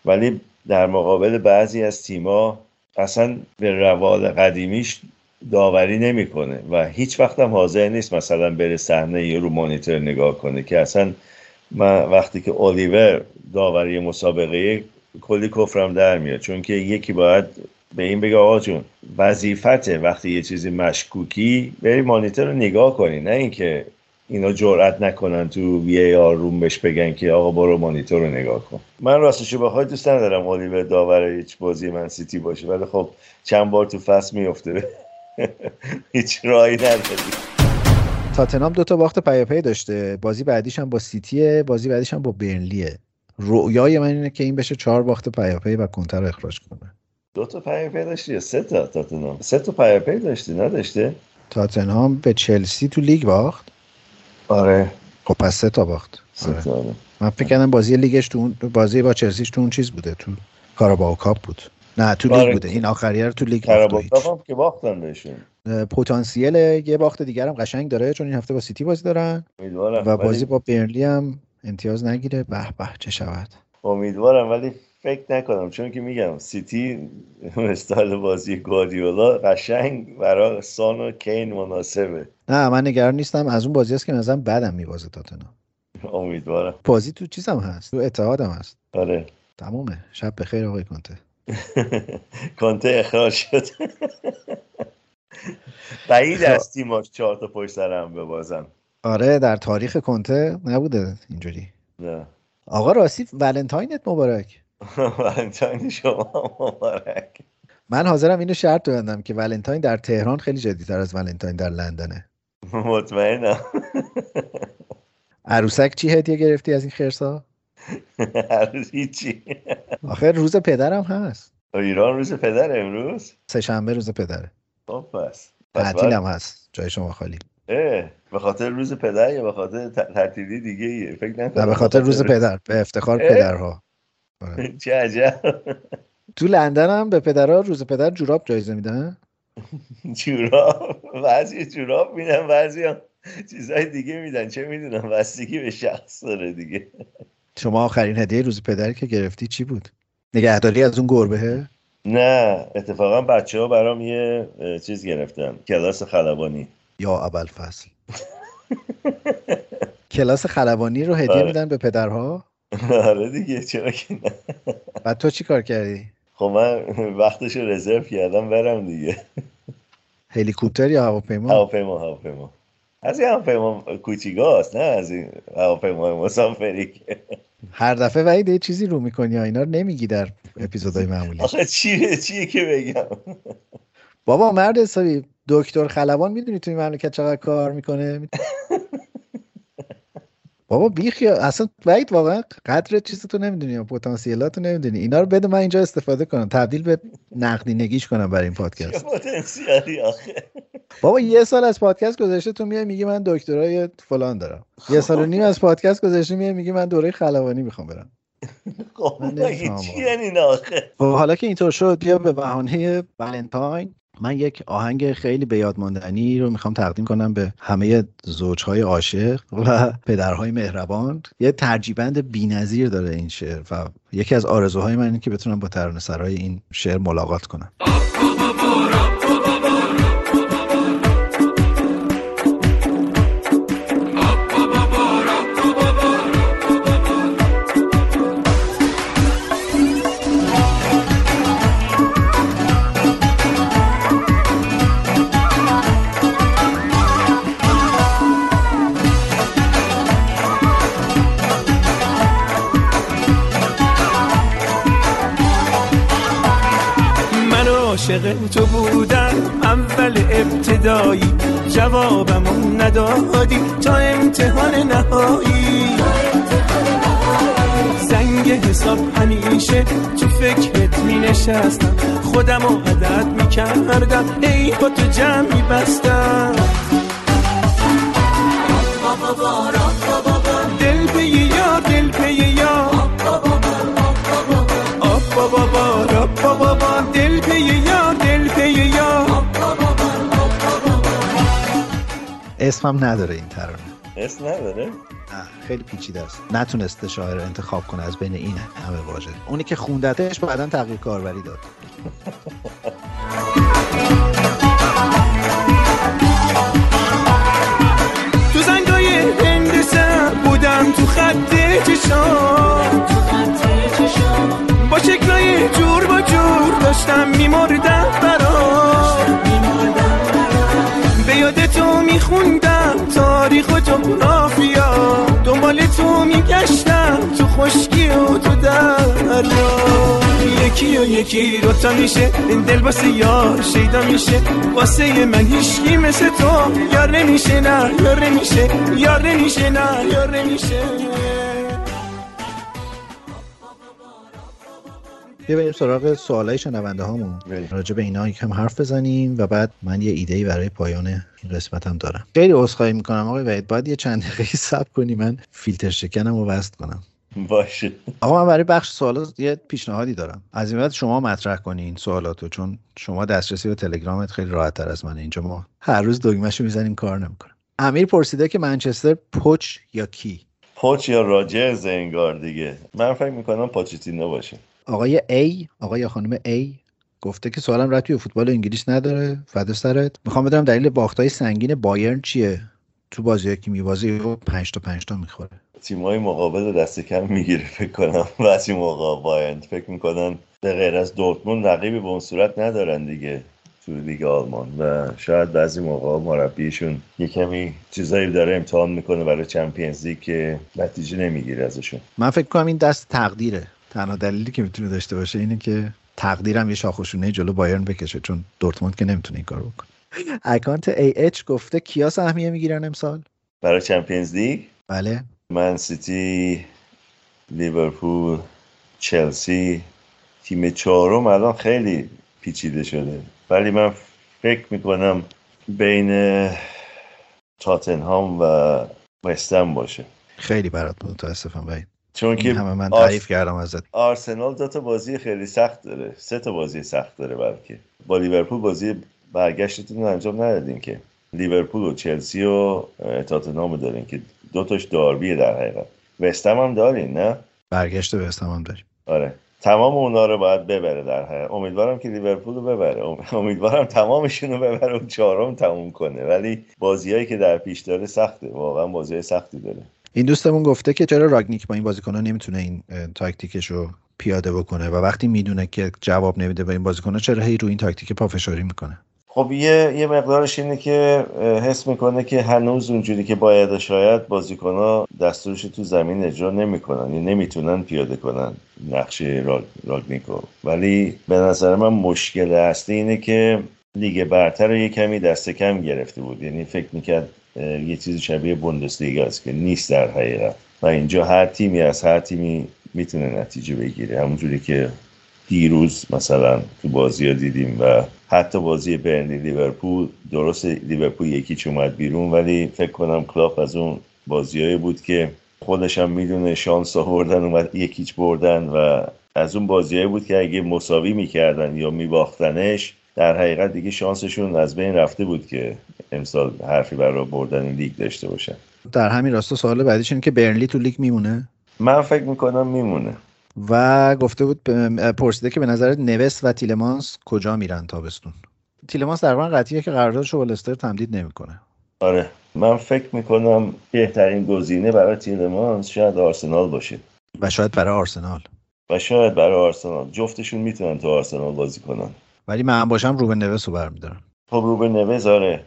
[SPEAKER 1] ولی در مقابل بعضی از تیما اصلا به روال قدیمیش داوری نمی‌کنه و هیچ وقت هم حاضر نیست مثلا بره صحنه یه رو مانیتور نگاه کنه که اصلا من وقتی که الیور داوری مسابقه کلی کفرم در میاد چون که یکی باید به این بگه آقا جون وظیفته وقتی یه چیزی مشکوکی بری مانیتور رو نگاه کنی نه اینکه اینا جرئت نکنن تو وی آر روم بهش بگن که آقا برو مانیتور رو نگاه کن. من راستش بخوای دوست ندارم الیور داور هیچ بازی من سیتی باشه ولی خب چند بار تو فصل میفته [laughs] هیچ راهی نداری
[SPEAKER 2] تاتنام دو تا باخت پیاپی داشته. بازی بعدیش هم با سیتیه بازی بعدیش هم با برنلیه. رویای من اینه که این بشه چهار باخت پیاپی و کنته رو اخراج کنه.
[SPEAKER 1] دو تا پیاپی داشتی یا سه تا تاتنام سه تا پیاپی داشتی نداشته؟
[SPEAKER 2] تاتنهام به چلسی تو لیگ باخت.
[SPEAKER 1] آره.
[SPEAKER 2] خب پس سه تا باخت. آره. من فکر کردم بازی لیگش تو اون بازی با چلسیش تو اون چیز بوده تو کاراباو کاپ بود. نه تو لیگ آره. بوده. این آخریه رو تو لیگ
[SPEAKER 1] کاراباو که باختن بهشون.
[SPEAKER 2] پتانسیل یه باخت دیگر هم قشنگ داره چون این هفته با سیتی بازی دارن.
[SPEAKER 1] امیدوارم
[SPEAKER 2] و بازی با برنلی هم امتیاز نگیره. به به چه شود.
[SPEAKER 1] امیدوارم ولی فکر نکنم چون که میگم سیتی استایل بازی گواردیولا قشنگ برای سان و کین مناسبه.
[SPEAKER 2] نه من نگران نیستم. از اون بازی است که مثلا بعدم میبازه تاتنهام.
[SPEAKER 1] امیدوارم.
[SPEAKER 2] بازی تو چیزم هست؟ تو اتحادم هست.
[SPEAKER 1] آره.
[SPEAKER 2] تمومه. شب بخیر آقای کنته [laughs]
[SPEAKER 1] کنته اخراج شد. بعید از تیماش چهار تا پشت سر هم ببازن
[SPEAKER 2] آره در تاریخ کنته نبوده اینجوری.
[SPEAKER 1] نه.
[SPEAKER 2] آقا راستی ولنتاینت مبارک. [laughs]
[SPEAKER 1] ولنتاین شما مبارک.
[SPEAKER 2] من حاضرم اینو شرط ببندم که ولنتاین در تهران خیلی جدیتر از ولنتاین در لندنه.
[SPEAKER 1] مطمئنم.
[SPEAKER 2] عروسک چی هدیه گرفتی از این خرسا
[SPEAKER 1] هنوز هیچی
[SPEAKER 2] آخر روز پدرم هست.
[SPEAKER 1] ایران روز پدر امروز؟
[SPEAKER 2] سه شنبه روز پدره.
[SPEAKER 1] خب پس.
[SPEAKER 2] تعطیلم هست جای شما خالی.
[SPEAKER 1] به خاطر روز پدر یا به خاطر تعطیلی دیگه ایه فکر نکنم
[SPEAKER 2] نه به خاطر روز پدر به افتخار؟ پدرها. [laughs]
[SPEAKER 1] چه عجب.
[SPEAKER 2] تو لندن هم به پدرها روز پدر جوراب جایزه میدن [laughs]
[SPEAKER 1] جوراب. بعضی جوراب میدن بعضی هم چیزهای دیگه میدن. چه می‌دونم بستگی به شخص داره دیگه.
[SPEAKER 2] شما آخرین هدیه روز پدری که گرفتی چی بود؟ نگهداری از اون گربه؟
[SPEAKER 1] نه اتفاقا بچه ها برام یه چیز گرفتن. کلاس خلبانی.
[SPEAKER 2] یا اول فصل [laughs] کلاس خلبانی رو هدیه
[SPEAKER 1] آره.
[SPEAKER 2] میدن به پدرها؟ [laughs]
[SPEAKER 1] آره دیگه چرا که نه.
[SPEAKER 2] بعد تو چی کار کردی؟
[SPEAKER 1] خب من وقتش رو رزرو کردم برم دیگه.
[SPEAKER 2] هلیکوپتر یا هواپیما؟
[SPEAKER 1] هواپیما هواپیما. از این هواپیما کوچیکاست نه از این هواپیما مسافری که.
[SPEAKER 2] هر دفعه وحید یه چیزی رو می‌کنی یا اینا رو نمیگی در اپیزودهای معمولی.
[SPEAKER 1] آخه چیه چیه که بگم؟
[SPEAKER 2] بابا مرد حسابی دکتر خلبان می‌دونی توی مملکت چقدر کار می‌کنه؟ [laughs] بابا بیخ یا اصلا وحید واقعا قدر چیز تو نمی‌دونی یا پتانسیلات رو نمی‌دونی. اینا رو بده من اینجا استفاده کنم. تبدیل به نقدینگیش کنم برای این پادکست.
[SPEAKER 1] پتانسیالی آخه.
[SPEAKER 2] بابا یه سال از پادکست گذشته تو میای میگی من دکترای فلان دارم. یه سال و نیم از پادکست گذشته میای میگی من دوره خلبانی می‌خوام برم.
[SPEAKER 1] خب یعنی
[SPEAKER 2] خب حالا که اینطور شد بیا به بهانه ولنتاین من یک آهنگ خیلی به یاد ماندنی رو می‌خوام تقدیم کنم به همه زوجهای عاشق و پدرهای مهربان. یه ترجیبند بی‌نظیر داره این شعر و یکی از آرزوهای من اینه که بتونم با ترانه سرای این شعر ملاقات کنم.
[SPEAKER 4] عاشق تو بودم اول ابتدایی. جوابمو ندادی. تا امتحان نهایی. زنگ حساب همیشه تو فکرت می نشستم خودم رو عدد می کردم ای با تو جمع می بستم. دل به یار دل به یار
[SPEAKER 2] اسمم نداره این ترانه.
[SPEAKER 1] اسم نداره؟
[SPEAKER 2] نه خیلی پیچیده است. نتونسته شاعر انتخاب کنه از بین این همه واژه. اونی که خوندتش بعدا تغییر کاربری داد.
[SPEAKER 4] تو زنگای هندسه بودم تو خط چشام با شکلای جور با جور داشتم میمردم برام. یاد تو میخوندم تاریخ و جغرافیا. دنبال تو میگشتم تو خشکی و تو دریا. یکی و یکی رو تا میشه دل واسه یار شیدا میشه. واسه من هیچکی مثل تو یار نمیشه نه یار نمیشه یار نمیشه نه یار نمیشه.
[SPEAKER 2] بیا بریم سراغ سوالای شنونده هامون. راجع به اینا یکم حرف بزنیم و بعد من یه ایده برای پایان این قسمت هم دارم. خیلی عذرخواهی می‌کنم. آقای وحید باید یه چند دقیقه صبر کنی. من فیلتر شکنم رو وصل کنم.
[SPEAKER 1] باشه.
[SPEAKER 2] آقا من برای بخش سوالات یه پیشنهادی دارم. از این بعد شما مطرح کنین سوالاتو چون شما دسترسی به تلگرامت خیلی راحت تر از منه. اینجا ما هر روز دگمهشو می‌زنیم کار نمی‌کنه امیر پرسیده که منچستر پوچ یا کی؟
[SPEAKER 1] پوچ یا راجرز انگار دیگه. من فکر می‌کنم پاچیتینو باشه.
[SPEAKER 2] آقای A آقای خانم A گفته که سوالم ربطی به فوتبال انگلیس نداره. فدا سرت. می‌خوام بدونم دلیل باختای سنگین بایرن چیه؟ تو بازی که میبازی و 5 تا 5 تا می‌خوره.
[SPEAKER 1] تیمای مقابل دست کم می‌گیره فکر کنم. [laughs] بعضی موقع بایند فکر می‌کنن به غیر از دورتموند رقیبی به اون صورت ندارن دیگه تو لیگ آلمان و شاید بعضی موقع مربیشون یه کمی چیزایی داره امتحان می‌کنه برای چمپیونز لیگ که نتیجه نمی‌گیره ازشون.
[SPEAKER 2] من فکر کنم این دست تقدیره. تنها دلیلی که می‌تونه داشته باشه اینه که تقدیرم یه شاخشونه جلو بایرن بکشه چون دورتموند که نمی‌تونه این کارو بکنه. اکانت اچ گفته کیا سهمیه می‌گیرن امسال؟
[SPEAKER 1] برای چمپیونز لیگ؟
[SPEAKER 2] بله.
[SPEAKER 1] من سیتی لیورپول چلسی تیم چهارم الان خیلی پیچیده شده. ولی من فکر می‌کنم بین تاتنهام و وستم باشه.
[SPEAKER 2] خیلی برات متاسفم وحید.
[SPEAKER 1] چون که
[SPEAKER 2] همه من
[SPEAKER 1] آرس-
[SPEAKER 2] تعریف کردم ازت.
[SPEAKER 1] آرسنال دو تا بازی خیلی سخت داره. سه تا بازی سخت داره بلکه. با لیورپول بازی برگشتتون انجام ندادین که. لیورپول و چلسی و تاتنهام دارین که دو تاش داربیه در حقیقت. وستم هم دارین نه؟
[SPEAKER 2] برگشت به هم داریم.
[SPEAKER 1] آره. تمام اونا رو باید ببره در حقیقت. امیدوارم که لیورپول رو ببره. ام- امیدوارم تمامشون رو ببره. و چهارم تموم کنه. ولی بازیهایی که در پیش داره سخته. واقعا بازی سختی داره.
[SPEAKER 2] این دوستمون گفته که چرا راگنیک با این بازیکن‌ها نمی‌تونه این تاکتیکش رو پیاده بکنه و وقتی می‌دونه که جواب نمیده به این بازیکن‌ها چرا هی رو این تاکتیک پافشاری می‌کنه؟
[SPEAKER 1] خب یه یه مقدارش اینه که حس می‌کنه که هنوز اونجوری که باید شاید بازیکنها دستورش تو زمین اجرا نمی‌کنن یا نمی‌تونن پیاده کنن راگ، راگنیکو. ولی به نظر من مشکل اصلی اینه که لیگ برتر رو یه کمی دست کم گرفته بود. یعنی فکر می‌کرد یه چیزی شبیه بوندسلیگا است که نیست در حقیقت. و اینجا هر تیمی از هر تیمی می‌تونه نتیجه بگیره. همونجوری که دیروز مثلا تو بازی ها دیدیم و حتی بازی برنلی لیورپول درست لیورپول یکیچ اومد بیرون ولی فکر کنم کلاپ از اون بازیایی بود که خودش هم می‌دونه شانس آوردن اومد یکیچ بردن و از اون بازیایی بود که اگه مساوی می‌کردن یا میباختنش در حقیقت دیگه شانسشون از بین رفته بود که امسال حرفی برای بردن لیگ داشته باشن.
[SPEAKER 2] در همین راستا سوال بعدیش اینه که برنلی تو لیگ میمونه؟
[SPEAKER 1] من فکر می‌کنم میمونه.
[SPEAKER 2] و گفته بود پرسیده که به نظر نوس و تیلمانس کجا میرن تابستون؟ تیلمانس در واقع قطعیه که قراردادش رو با لستر تمدید نمی‌کنه.
[SPEAKER 1] آره. من فکر می‌کنم بهترین گزینه برای تیلمانس شاید آرسنال باشه.
[SPEAKER 2] و شاید برای آرسنال.
[SPEAKER 1] و شاید برای آرسنال. جفتشون می‌تونن تو آرسنال بازی کنن.
[SPEAKER 2] ولی من باشم روبن نوس رو برمیدارم.
[SPEAKER 1] خب روبن نوز آره.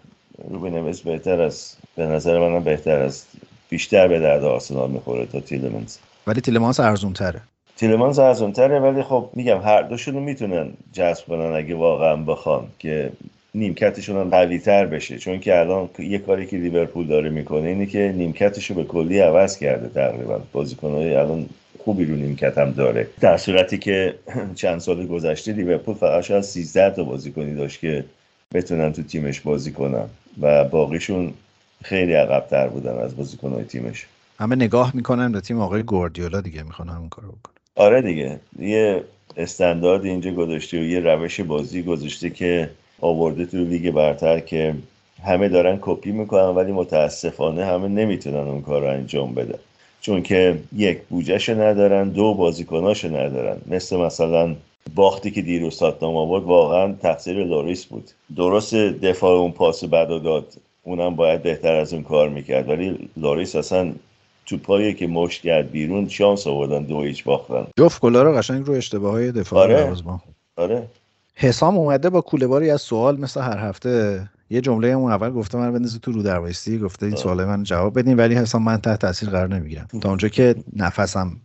[SPEAKER 1] روبن نوز بهتر از به نظر منم بهتر از بیشتر به درد آرسنال می‌خوره تا تیلمانس
[SPEAKER 2] ولی تیلمانس ارزون تره
[SPEAKER 1] تیلمانس ارزونتره ولی خب میگم هر دوشون رو می‌تونن جذب کنن اگه واقعا بخوان که نیمکتشون هم قوی تر بشه. چون که الان یه کاری که لیورپول داره می‌کنه اینه که نیمکتش رو به کلی عوض کرده تقریبا. بازیکنهای الان خوبی رو نیمکت هم داره. در صورتی که چند سال گذشته لیورپول فقط شاید 13 تا بازیکنی داشت که بتونن تو تیمش بازی کنن و باقیشون خیلی عقبتر بودن از بازیکنهای تیمش.
[SPEAKER 2] همه نگاه می‌کنن به تیم آقای گواردیولا دیگه می‌خوان همون کارو بکنن.
[SPEAKER 1] آره دیگه. یه استاندارد اینجا گذاشته و یه روش بازی گذاشته که آورده تو لیگ برتر که همه دارن کپی می‌کنن ولی متاسفانه همه نمی‌تونن اون کار رو انجام بدن. چون که یک بودجه‌شو ندارن دو بازیکناشو ندارن. مثل مثلا باختی که دیروز تاتنام آورد واقعا تقصیر لوریس بود. درست دفاع اون پاس بد و داد اونم باید بهتر از اون کار می‌کرد. ولی لوریس اصلا تو پایی که مشت کرد بیرون شانس آوردن دو هیچ باختن.
[SPEAKER 2] جفت گلا رو قشنگ رو اشتباه های دفاعی
[SPEAKER 1] آره. آره.
[SPEAKER 2] حسام اومده با کوله باری از سوال مثل هر هفته یه جمله اون اول گفته من بندازی تو رو دروایستی گفته این سوال من جواب بدین ولی حسام من تحت تاثیر قرار نمی‌گیرم. تا اونجا که نفسم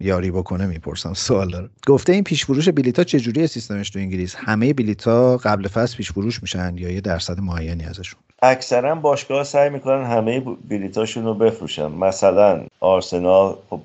[SPEAKER 2] یاری بکنه می‌پرسم سوال داره. گفته این پیش فروش بلیتا چجوری سیستمش تو انگلیس؟ همه بلیتا قبل فصل پیش فروش میشن یا یه درصد معینی ازشون؟
[SPEAKER 1] اکثرا باشگاه سعی می‌کنن همه بلیتاشون رو بفروشن. مثلا آرسنال خب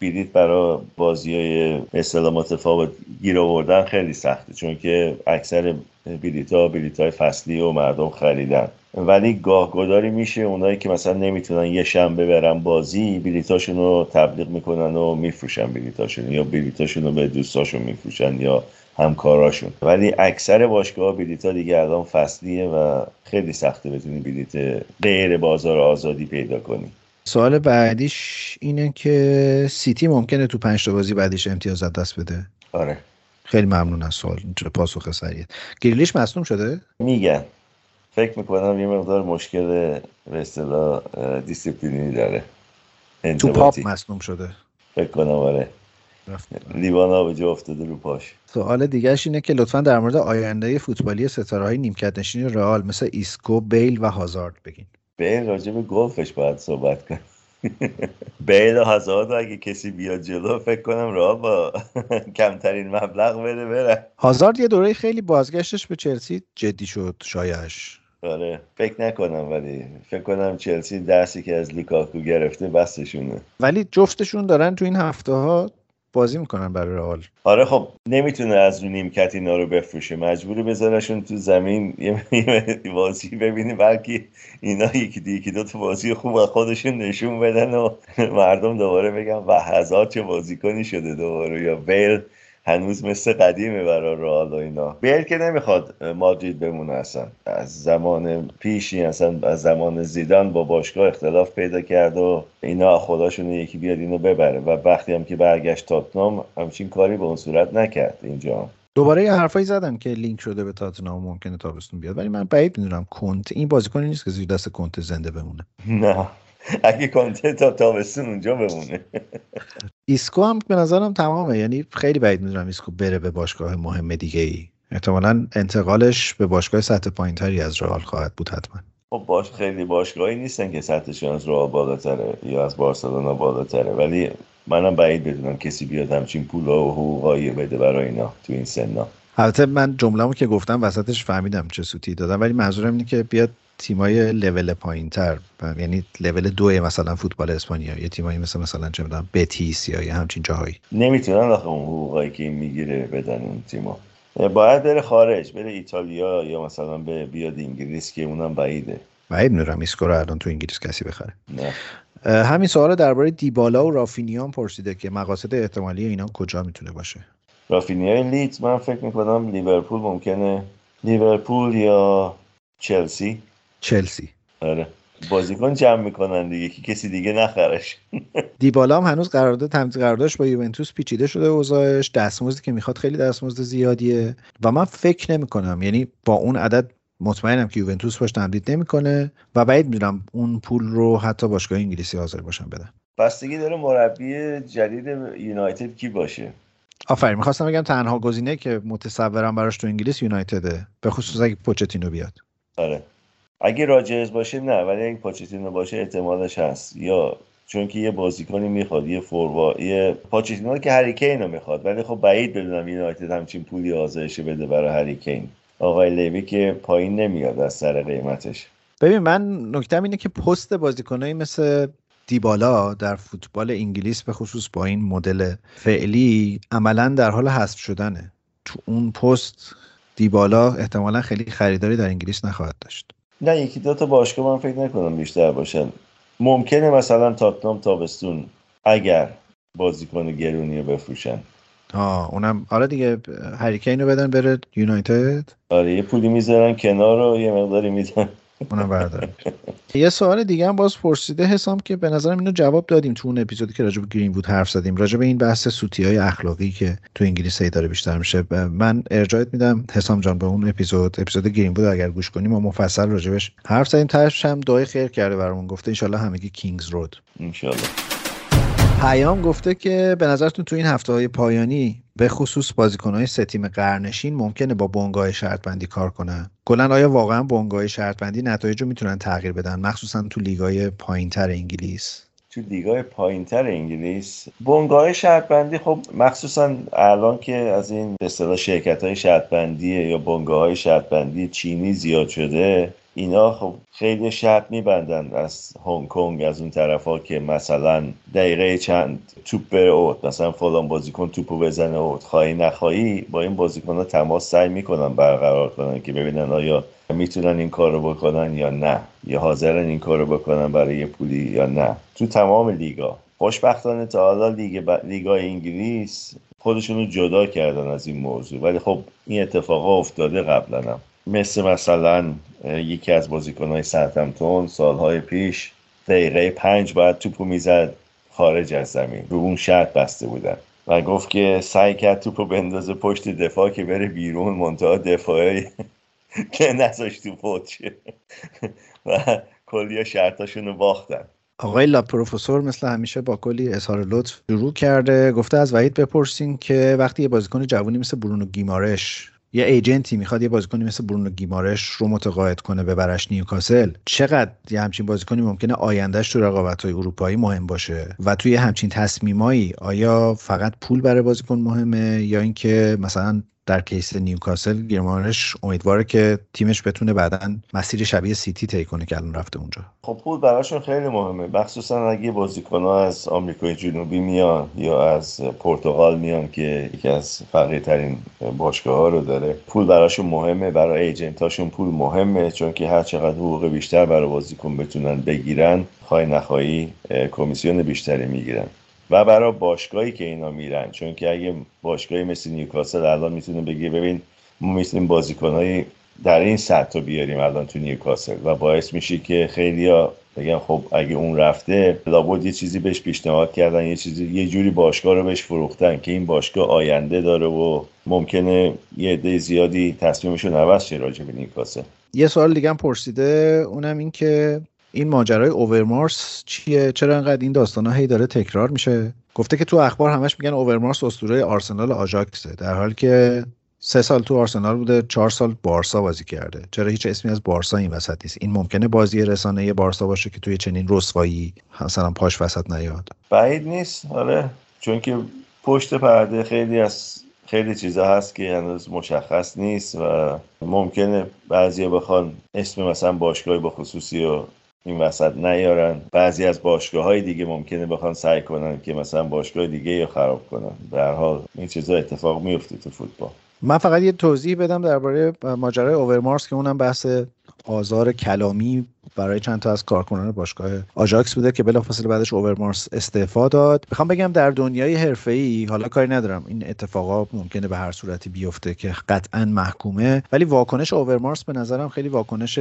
[SPEAKER 1] بلیت برای بازی های اصطلاح متفاوت گیر آوردن خیلی سخته چون که اکثر بلیت ها بلیت های فصلی و مردم خریدن. ولی گاه گداری میشه اونایی که مثلا نمی‌تونن یه شنبه برن بازی بلیتاشون رو تبلیغ می‌کنن و میفروشن بلیتاشون یا بلیتاشون رو به دوستاشون میفروشن یا همکاراشون. ولی اکثر باشگاه بلیت ها دیگه الان فصلیه و خیلی سخته بتونی بلیت غیر بازار آزادی پیدا کنی.
[SPEAKER 2] سوال بعدیش اینه که سیتی ممکنه تو پنج تا بازی بعدیش امتیاز از دست بده.
[SPEAKER 1] آره.
[SPEAKER 2] خیلی ممنون از سوال پاسخ سریع گریلیش مصدوم شده؟
[SPEAKER 1] میگن فکر می‌کنم یه مقدار مشکل به اصطلاح دیسیپلینی داره.
[SPEAKER 2] تو
[SPEAKER 1] pub
[SPEAKER 2] مصدوم شده.
[SPEAKER 1] فکر کنم آره. لیوان آبجو افتاده رو پاش.
[SPEAKER 2] سوال دیگرش اینه که لطفا در مورد آینده فوتبالی ستاره های نیمکت نشین رئال مثل ایسکو بیل و هازارد بگین.
[SPEAKER 1] بیل راجع به گلفش باید صحبت کن بیل و هازارد اگه کسی بیاد جلو فکر کنم راه با کمترین مبلغ بده بره.
[SPEAKER 2] هازارد یه دوره خیلی بازگشتش به چلسی جدی شد شایعه‌ش
[SPEAKER 1] آره فکر نکنم ولی فکر کنم چلسی درسی که از لیکاکو گرفته بستشونه.
[SPEAKER 2] ولی جفتشون دارن تو این هفته ها بازی می‌کنن برای رئال.
[SPEAKER 1] آره خب نمی‌تونه از رو نیمکت اینا رو بفروشه. مجبوری بذارشون تو زمین یه [laughs] بازی ببینی بلکه اینا یکی دی یکی دو تا بازی خوب از خودشون نشون بدن و [laughs] مردم دوباره بگن و هزار چه بازیکنی شده دوباره. یا بیل هنوز مثل قدیمه برای رئال و اینا. بیل که نمی‌خواد مادرید بمونه اصلا. از زمان پیشی اصلا از زمان زیدان با باشگاه اختلاف پیدا کرد و اینا خداشون یکی بیاد اینو ببره. و وقتی هم که برگشت تاتنام همچین کاری به اون صورت نکرد اینجا
[SPEAKER 2] دوباره یه حرفایی زدن که لینک شده به تاتنام ممکنه تابستون بیاد. ولی من بعید می‌دونم کنته این بازیکنی نیست که زیر دست کنته زنده بمونه.
[SPEAKER 1] نه. [laughs] اگه کنته تا تابستون اونجا بمونه. [laughs]
[SPEAKER 2] ایسکو هم به نظرم تمامه. یعنی خیلی بعید می‌دونم ایسکو بره به باشگاه مهم دیگه ای احتمالا انتقالش به باشگاه سطح پایین تری از رئال خواهد بود حتما.
[SPEAKER 1] خب باش خیلی باشگاهی نیستن که سطحشون از رئال بالاتره یا از بارسلونا بالاتره. ولی منم بعید بدونم کسی بیاد همچین پول و حقوقایی بده برای اینا تو این سنا.
[SPEAKER 2] البته من جمله‌مو که گفتم وسطش فهمیدم چه سوتی دادم ولی منظورم اینه که بیاد تیمای لول پایین تر یعنی لول دو مثلا فوتبال اسپانیا یه تیمایی مثل مثلا چه می‌دونم بتیس یا یه همچین جاهایی.
[SPEAKER 1] نمی‌تونن آخه اون حقوقایی که این می‌گیره بدن اون تیما باید بره خارج بره ایتالیا یا مثلا به بیاد انگلیس که اونم بعیده.
[SPEAKER 2] بعید می‌دونم ایسکو رو الان تو انگلیس کسی بخره.
[SPEAKER 1] نه.
[SPEAKER 2] همین سوال درباره دیبالا و رافینیا هم پرسیده که مقاصد احتمالی اینا کجا می‌تونه باشه؟
[SPEAKER 1] رافینیا لیدز من فکر می‌کنم لیورپول ممکنه. لیورپول یا چلسی؟
[SPEAKER 2] چلسی.
[SPEAKER 1] آره. بازیکن جمع می‌کنن دیگه. که کسی دیگه نخرش. [laughs]
[SPEAKER 2] دیبالا هم هنوز قرارداد تمدید قراردادش با یوونتوس پیچیده شده اوضاعش. دستمزدی که می‌خواد خیلی دستمزد زیادیه. و من فکر نمی کنم یعنی با اون عدد مطمئنم که یوونتوس باش تمدید نمی‌کنه. و بعید می‌دونم اون پول رو حتی باشگاه انگلیسی حاضر باشن بدن.
[SPEAKER 1] بستگی داره مربی جدید یونایتد کی باشه؟
[SPEAKER 2] آفرین. می‌خواستم بگم تنها گزینه که متصورم براش تو انگلیس یونایتده. به خصوص اگه پوچتینو بیاد.
[SPEAKER 1] آره. اگه راجرز باشه نه ولی اگه پاچتینو باشه احتمالش هست. یا چون که یه بازیکنی می‌خواد یه فوروا یه پاچتینو که هریکین رو می‌خواد. ولی خب بعید بدونم یونایتد همچین پولی آزایش بده برای هریکین آقای لیوی که پایین نمیاد از سر قیمتش.
[SPEAKER 2] ببین من نکتم اینه که پست بازیکنایی مثل دیبالا در فوتبال انگلیس به خصوص با این مدل فعلی عملا در حال حذف شدنه. تو اون پست دیبالا احتمالا خیلی خریداری در انگلیس نخواهد داشت.
[SPEAKER 1] نه یکی دو تا باشگاه من فکر نکنم بیشتر باشن. ممکنه مثلا تاتنام تابستون اگر بازیکن گرونی رو بفروشن.
[SPEAKER 2] آه اونم آره دیگه هریکین رو بدن بره یونایتد؟
[SPEAKER 1] آره یه پولی می‌ذارن کنار رو یه مقداری میدن
[SPEAKER 2] اونم بردارن یه سوال دیگه هم باز پرسیده حسام که به نظرم اینو جواب دادیم تو اون اپیزودی که راجع به گرین بود حرف زدیم. راجع به این بحث سوتی های اخلاقی که تو انگلیس هی داره بیشتر میشه. من ارجاعت میدم حسام جان به اون اپیزود. اپیزود گرین بود اگر گوش کنیم و مفصل راجبش حرف زدیم. تاش هم دعای خیر کرده برامون. گفته انشالله همگی کینگز رود.
[SPEAKER 1] انشالله.
[SPEAKER 2] پیام گفته که به نظرتون تو این هفته های پایانی به خصوص بازیکنهای سه تیم قرنشین ممکنه با بنگاه شرط بندی کار کنن؟ کلا آیا واقعا بنگاه شرط بندی نتایج رو می‌تونن تغییر بدن؟ مخصوصا تو لیگای پایینتر انگلیس.
[SPEAKER 1] تو لیگای پایینتر انگلیس بنگاه شرط بندی خب مخصوصا الان که از این به شرکت های شرط بندی یا بنگاه های شرط بندی چینی زیاد شده اینا خب خیلی شرط میبندن از هنگ کنگ از اون طرف ها که مثلا دقیقه چند توپ بره اوت. مثلا فلان بازیکن توپو بزنه اوت. خواهی نخواهی با این بازیکن ها تماس سعی می‌کنن برقرار کنن که ببینن آیا می‌تونن این کار رو بکنن یا نه. یا حاضرن این کار رو بکنن برای یه پولی یا نه. تو تمام لیگا. خوشبختانه تا حالا لیگ ب... لیگای انگلیس خودشون رو جدا کردن از این موضوع. ولی خب این اتفاقا افتاده قبلا هم. مثل مثلا یکی از بازیکنهای سرتمتون سالهای پیش دقیقه پنج باید توپو می‌زد خارج از زمین. رو اون شرط بسته بودن. و گفت که سعی کرد توپو بندازه پشت دفاع که بره بیرون منتها دفاعی [laughs] که نذاشت تو فوت شه. [laughs] و کلی شرطاشون رو باختن.
[SPEAKER 2] آقای لا پروفسور مثل همیشه با کلی اظهار لطف شروع کرده. گفته از وحید بپرسین که وقتی یه بازیکن جوونی مثل برونو گیمارش یه agent ی می‌خواد یه بازیکنی مثل برونو گیمارش رو متقاعد کنه ببرش نیوکاسل. چقدر یه همچین بازیکنی ممکنه آیندهش تو رقابت های اروپایی مهم باشه؟ و توی همچین تصمیمایی آیا فقط پول برای بازیکن مهمه یا اینکه مثلا در case نیوکاسل گیمارش امیدواره که تیمش بتونه بعدا مسیر شبیه سیتی طی کنه که الان رفته اونجا.
[SPEAKER 1] خب پول براشون خیلی مهمه. مخصوصا اگه بازیکنها از آمریکای جنوبی میان یا از پرتغال میان که یکی از فقیرترین باشگاه ها رو داره پول براشون مهمه. برای ایجنتاشون پول مهمه چون که هر چقدر حقوق بیشتر برای بازیکن بتونن بگیرن خواهی نخواهی کمیسیون بیشتری می‌گیرن. و برای باشگاهی که اینا میرن چون که اگه باشگاهی مثل نیوکاسل الان می‌تونه بگه ببین ما می‌تونیم بازیکنهای در این سطح رو بیاریم الان تو نیوکاسل و باعث میشه که خیلیا بگن خب اگه اون رفته لابد یه چیزی بهش پیشنهاد کردن یه چیزی یه جوری باشگاه رو بهش فروختن که این باشگاه آینده داره و ممکنه یه عده زیادی تصمیمشون عوض شه راجع به نیوکاسل.
[SPEAKER 2] یه سوال دیگه هم پرسیده اونم این که این ماجرای اوورمارس چیه؟ چرا انقدر این داستانا هی داره تکرار میشه؟ گفته که تو اخبار همش میگن اوورمارس اسطوره آرسنال آژاکسه. در حالی که سه سال تو آرسنال بوده چهار سال بارسا بازی کرده. چرا هیچ اسمی از بارسا این وسط نیست؟ این ممکنه بازی رسانه بارسا باشه که توی چنین رسوایی مثلا پاش وسط نیاد.
[SPEAKER 1] بعید نیست. آره. چون که پشت پرده خیلی از خیلی چیزا هست که هنوز مشخص نیست و ممکنه بعضی بخوان اسم مثلا باشگاهی با خصوصی و این وسط نیارن. بعضی از باشگاه های دیگه ممکنه بخوان سعی کنن که مثلا باشگاه دیگه رو خراب کنن. به هر حال این چیزا اتفاق میفته تو فوتبال.
[SPEAKER 2] من فقط یه توضیح بدم درباره ماجرای اوورمارس که اونم بحث آزار کلامی برای چند تا از کارکنان باشگاه آژاکس بوده که بلافاصله بعدش اوورمارس استعفا داد. می‌خوام بگم در دنیای حرفه‌ای حالا کاری ندارم. این اتفاقا ممکنه به هر صورتی بیفته که قطعا محکومه. ولی واکنش اوورمارس به نظرم خیلی واکنش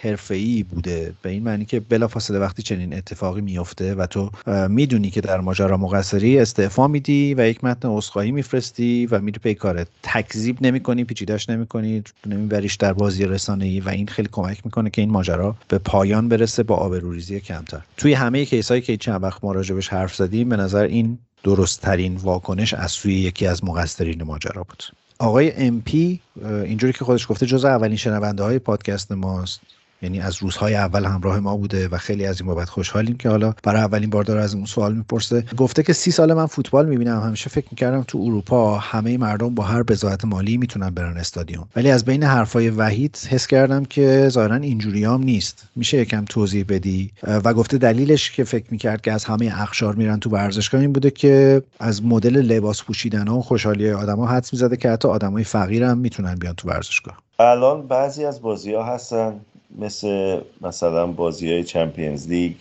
[SPEAKER 2] حرفه‌ای بوده. به این معنی که بلافاصله وقتی چنین اتفاقی میفته و تو می‌دونی که در ماجرا مقصری استعفا میدی و یک متن عذرخواهی میفرستی و میری پی کارت. تکذیب نمی‌کنی پیچیدش نمی‌کنی نمیبریش در بازی رسانه‌ای و این خیلی کمک می‌کنه که این ماجرا به پایان برسه با آبروریزی کمتر. توی همه کیسایی که چند وقت ما راجبش حرف زدیم به نظر این درست ترین واکنش از سوی یکی از مقصرین ماجرا بود. آقای ام پی اینجوری که خودش گفته جز اولین شنونده های پادکست ماست. یعنی از روزهای اول همراه ما بوده و خیلی از این بابت خوشحالیم که حالا برای اولین بار داره از اون سوال می‌پرسه. گفته که سی سال من فوتبال می‌بینم. همیشه فکر می‌کردم تو اروپا همه مردم با هر بضاعت مالی می‌تونن برن استادیوم. ولی از بین حرفای وحید حس کردم که ظاهرا اینجوریام نیست. میشه یکم توضیح بدی؟ و گفته دلیلش که فکر می‌کرد که از همه اخشار میرن تو ورزشگاه این بوده که از مدل لباس پوشیدن و خوشحالی آدما حدس می‌زده که حتی آدمای فقیر هم می‌تونن بیان تو ورزشگاه.
[SPEAKER 1] الان بعضی از بازی ها هستن مثل مثلا بازی های چمپیونز لیگ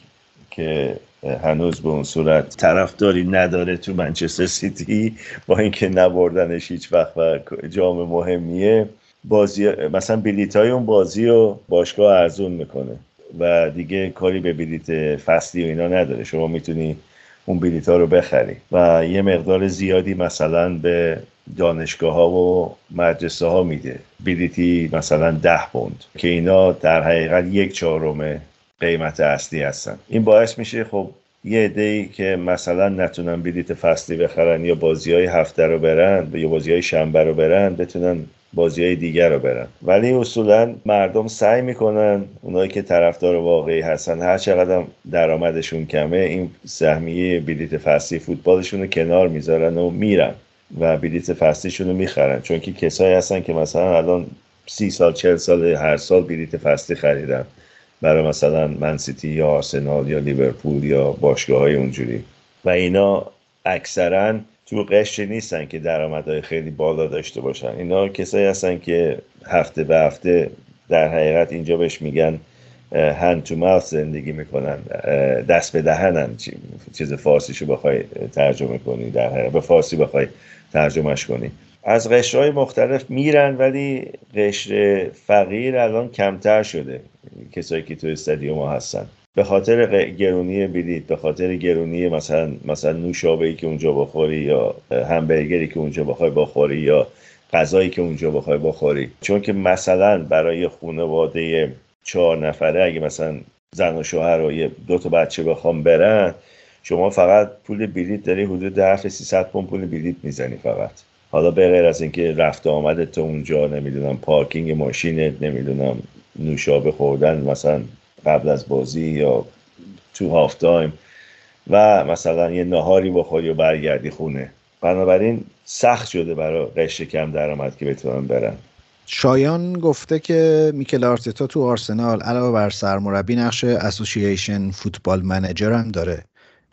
[SPEAKER 1] که هنوز به اون صورت طرفداری نداره تو منچستر سیتی با اینکه نبردنش هیچ وقت و جام مهمیه. بازی مثلا بلیت های اون بازی رو باشگاه ارزون می‌کنه و دیگه کاری به بلیت فصلی و اینا نداره. شما می‌تونی اون بلیت ها رو بخری. و یه مقدار زیادی مثلا به دانشگاه ها و مدرسه ها میده بلیتی مثلا ده پوند. که اینا در حقیقت یک چهارم قیمت اصلی هستن. این باعث میشه خب یه عده که مثلا نتونن بلیت فصلی بخرن یا بازی های هفته رو برن یا بازی های شنبه رو برن بتونن بازی های دیگر رو برن. ولی اصولا مردم سعی می‌کنن اونایی که طرفدار واقعی هستن هر چقدر درآمدشون کمه این سهمیه بلیت فصلی فوتبالشون رو کنار می‌ذارن و میرن. و بلیت فصلیشون رو می‌خرن. چون که کسایی هستن که مثلا الان سی سال چل سال هر سال بلیت فصلی خریدن. برای مثلا منسیتی یا آرسنال یا لیورپول یا باشگاه های اونجوری. و اینا اکثرا تو قشر نیستن که درآمدهای خیلی بالا داشته باشن. اینا کسایی هستن که هفته به هفته در حقیقت اینجا بهش میگن هند تو زندگی می‌کنن. دست به دهنن. چیز فارسیشو بخوای ترجمه کنی در حقیقت. به فارسی بخوای ترجمهش کنی. از قشرهای مختلف میرن ولی قشر فقیر الان کمتر شده. کسایی که تو استادیوم ها هستن. به خاطر گرونی بلیط به خاطر گرونی مثلا مثلا نوشابه که اونجا بخوری یا همبرگری که اونجا بخوای بخوری یا غذایی که اونجا بخوای بخوری. چون که مثلا برای خانواده چهار نفره اگه مثلا زن و شوهر و یه دو تا بچه بخوام برن شما فقط پول بلیت داری حدود 10 300 پوند پول بلیت می‌زنی فقط. حالا به غیر از اینکه رفت آمدت تو اونجا نمی‌دونم پارکینگ ماشینت نمی‌دونم نوشابه خوردن مثلا قبل از بازی یا تو half-time و مثلا یه نهاری بخوری و برگردی خونه. بنابراین سخت شده برای قشر کم درآمد که بتونن برن.
[SPEAKER 2] شایان گفته که میکل آرتتا تو آرسنال علاوه بر سرمربی نقش اسوسییشن فوتبال منیجر هم داره.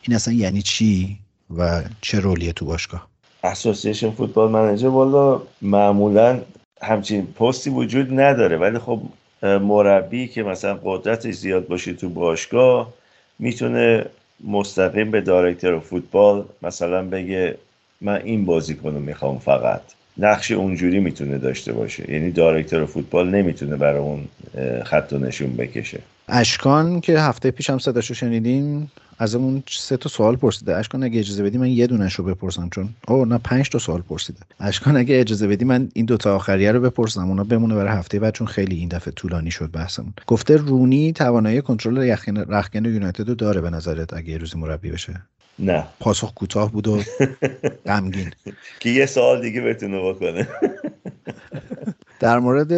[SPEAKER 2] این اصلا یعنی چی و چه رولیه تو باشگاه؟
[SPEAKER 1] اسوسییشن فوتبال منیجر والا معمولا همچین پستی وجود نداره ولی خب مربی که مثلا قدرتش زیاد باشه تو باشگاه می‌تونه مستقیم به دایرکتور فوتبال مثلا بگه من این بازیکن رو می‌خوام فقط. نقش اونجوری می‌تونه داشته باشه. یعنی دایرکتور فوتبال نمی‌تونه برای اون خط و نشون بکشه.
[SPEAKER 2] اشکان که هفته پیش هم صداشو شنیدیم از اون سه تا سوال پرسیده. اشکان اگه اجازه بدی من یه دونش رو بپرسم چون او نه پنج تا سوال پرسیده. اشکان اگه اجازه بدی من این دوتا آخریه رو بپرسم. اونا بمونه برای هفته بعد چون خیلی این دفعه طولانی شد بحثمون. گفته رونی توانایی کنترل رخکن یونایتد رو داره به نظرت اگه روزی مربی بشه؟
[SPEAKER 1] نه.
[SPEAKER 2] پاسخ کوتاه بود و [laughs] غمگین.
[SPEAKER 1] که یه سوال دیگه بتونه بکنه. [laughs]
[SPEAKER 2] در مورد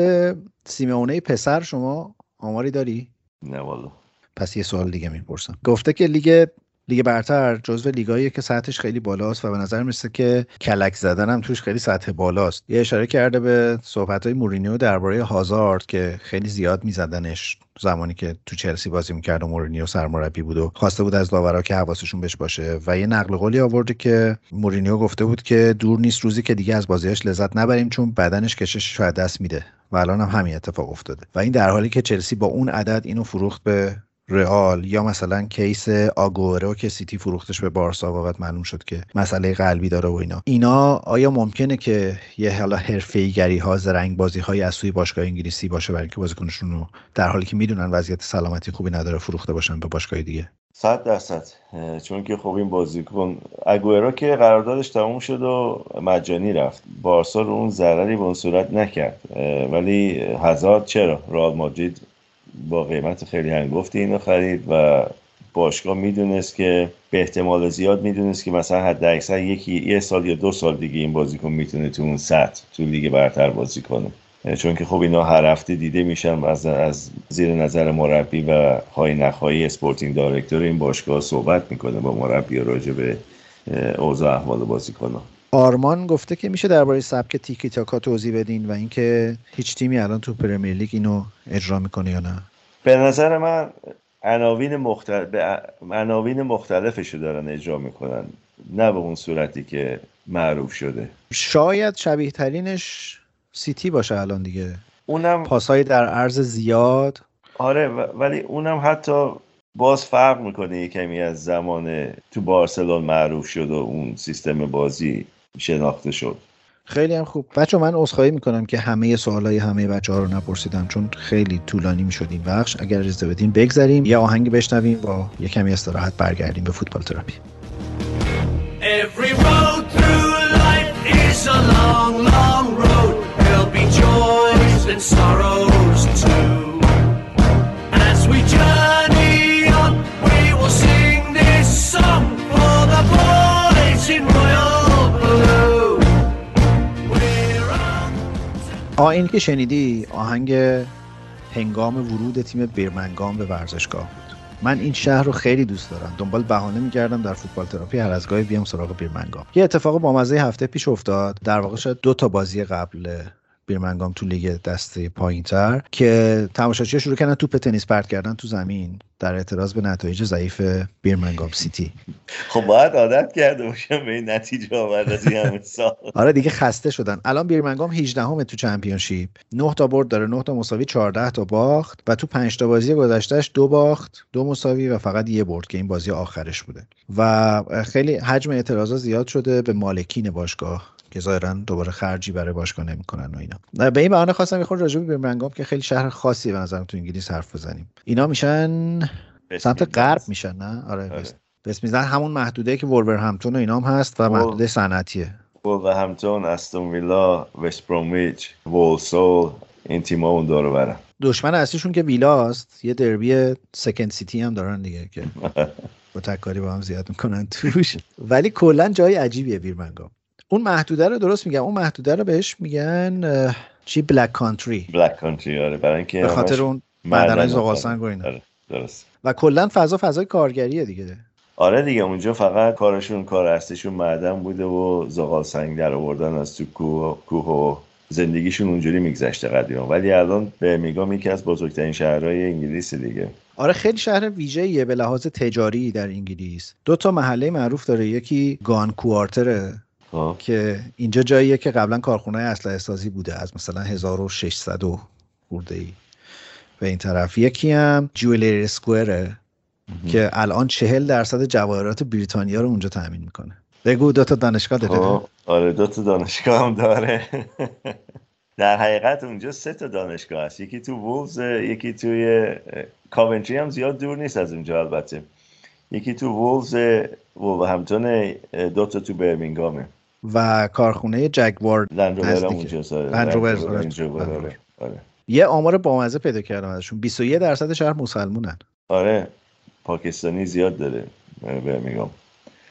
[SPEAKER 2] سیمونه پسر شما آماری داری؟
[SPEAKER 1] نه والا.
[SPEAKER 2] پس یه سوال دیگه می‌پرسم. گفته که لیگ لیگ برتر جزو لیگایی که سطحش خیلی بالاست و به نظر می‌رسه که کلک زدن هم توش خیلی سطح بالاست. یه اشاره کرده به صحبت های مورینیو درباره هازارد که خیلی زیاد میزدنش زمانی که تو چلسی بازی می‌کرد و مورینیو سرمربی بود و خواسته بود از داورا که حواسشون بهش باشه. و یه نقل قولی آورده که مورینیو گفته بود که دور نیست روزی که دیگه از بازیش لذت نبریم چون بدنش کشش دست میده. و الان هم همین اتفاق افتاده. و این در حالی که چلسی با اون عدد اینو فروخت به رئال یا مثلا کیس آگورو که سیتی فروختش به بارسا وقت معلوم شد که مسئله قلبی داره و اینا. اینا آیا ممکنه که یه حالا حرفه‌ایگری ها زرنگ بازی های از سوی باشگاه انگلیسی باشه برای اینکه بازیکنشون رو در حالی که می‌دونن وضعیت سلامتی خوبی نداره فروخته باشن به باشگاه دیگه؟
[SPEAKER 1] صد درصد. چون که خب این بازیکن اگوئرو که قراردادش تموم شد و مجانی رفت. بارسا رو اون ضرری به اون صورت نکرد. ولی هازارد چرا رئال مادرید با قیمت خیلی هنگفتی اینو خرید و باشگاه می‌دونست که به احتمال زیاد می‌دونست که مثلا حد اکثر یکی یه سال یا دو سال دیگه این بازیکن می‌تونه تو اون سطح تو لیگ برتر بازی کنه. چون که خب اینا هر هفته دیده میشن از, از زیر نظر مربی و خواهی نخواهی sporting director این باشگاه صحبت می‌کنه با مربی راجع به اوضاع احوال بازیکنان
[SPEAKER 2] آرمان گفته که میشه درباره سبک تیکی تاکا توضیح بدین و اینکه هیچ تیمی الان تو پرمیر لیگ اینو اجرا می‌کنه یا نه.
[SPEAKER 1] به نظر من عناوین مختلف عناوین مختلفش رو دارن اجرا می‌کنن. نه به اون صورتی که معروف شده.
[SPEAKER 2] شاید شبیه ترینش سیتی باشه الان دیگه.
[SPEAKER 1] اونم
[SPEAKER 2] پاسهای در عرض زیاد.
[SPEAKER 1] آره ولی اونم حتی باز فرق می‌کنه یه کمی از زمان تو بارسلون معروف شد و اون سیستم بازی. شناخته شد.
[SPEAKER 2] خیلی هم خوب. بچه من عذرخواهی می‌کنم که همه سوالای همه بچه ها رو نپرسیدم چون خیلی طولانی می‌شد این بخش. اگر اجازه بدین بگذریم یه آهنگ بشنویم و یه کمی استراحت برگردیم به فوتبال تراپی. Every road through life is a long, long road. There'll be joys and sorrows. آه این که شنیدی آهنگ هنگام ورود تیم بیرمنگام به ورزشگاه بود. من این شهر رو خیلی دوست دارم. دنبال بهانه میگردم در فوتبال تراپی هر از گاهی بیام سراغ بیرمنگام. یه اتفاق با مزه هفته پیش افتاد. در واقع شاید دو تا بازی قبل بیرمنگام تو لیگ دسته پایینتر که تماشاچی‌ها شروع کردن توپ تنیس پرت کردن تو زمین در اعتراض به نتایج ضعیف بیرمنگام سیتی.
[SPEAKER 1] خب باید عادت کرده باشم به این نتیجه آورد از این همه سال. [laughs]
[SPEAKER 2] آره دیگه خسته شدن. الان بیرمنگام 18 همه تو چمپیونشیپ. 9 تا برد داره 9 تا مساوی 14 تا باخت و تو 5 تا بازی گذشتهش دو باخت دو مساوی و فقط یه برد که این بازی آخرش بوده. و خیلی حجم اعتراضا زیاد شده به مالکین باشگاه. که ظاهرا دوباره خرجی برای باشگاه نمی‌کنن و اینا. به این بهانه خواستم یه خورده راجع به بیرمنگام که خیلی شهر خاصی به نظرم تو انگلیس حرف بزنیم. اینا میشن سمت غرب میشن نه؟ آره, آره. بس میزن همون محدوده که همتون و اینام هست و محدوده صنعتیه.
[SPEAKER 1] همتون استون ویلا وست برومیچ وولسول این تیم‌ها اون دور برن.
[SPEAKER 2] دشمن اصلیشون که ویلاست یه دربی سکند سیتی هم دارن دیگه که [laughs] با تکاری با هم زیاد می‌کنن توش. ولی کلا جای عجیبیه بیرمنگام اون محدوده رو درست میگم. اون محدوده رو بهش میگن چی؟ بلک کانتری
[SPEAKER 1] بلک کانتری آره. برای اینکه
[SPEAKER 2] به خاطر اون
[SPEAKER 1] معدن
[SPEAKER 2] زغال. سنگ و اینا.
[SPEAKER 1] آره درست.
[SPEAKER 2] و کلا فضا فضای کارگریه دیگه.
[SPEAKER 1] آره دیگه اونجا فقط کارشون کار اصلیشون معدن بوده و زغال سنگ در آوردن از تو کوه, کوه و زندگیشون اونجوری میگذشته قدیما. ولی الان برمینگام یکی از بزرگترین شهرهای انگلیس دیگه.
[SPEAKER 2] آره خیلی شهر ویژه‌ایه به لحاظ تجاری در انگلیس. دو تا محله معروف داره. یکی گان کوارتره
[SPEAKER 1] خب.
[SPEAKER 2] که اینجا جاییه که قبلا کارخونه اسلحه سازی بوده از مثلا 1600 و خورده ای. به این طرف. یکی هم جویلری اسکوئره که الان چهل درصد جواهرات بریتانیا رو اونجا تامین می‌کنه. بگو دو تا دانشگاه داره
[SPEAKER 1] خب آره دو تا دانشگاه هم داره. در حقیقت اونجا سه تا دانشگاه هست. یکی تو وولز یکی توی کاونتری هم زیاد دور نیست از اونجا البته. یکی تو وولز وولورهمپتون دو تا تو برمینگامه
[SPEAKER 2] و کارخونه جگوار آره.
[SPEAKER 1] رنج آره.
[SPEAKER 2] روور.
[SPEAKER 1] آره.
[SPEAKER 2] یه آمار بامزه پیدا کردم ازشون. 21 درصد شهر مسلمونن.
[SPEAKER 1] آره. پاکستانی زیاد داره برمینگام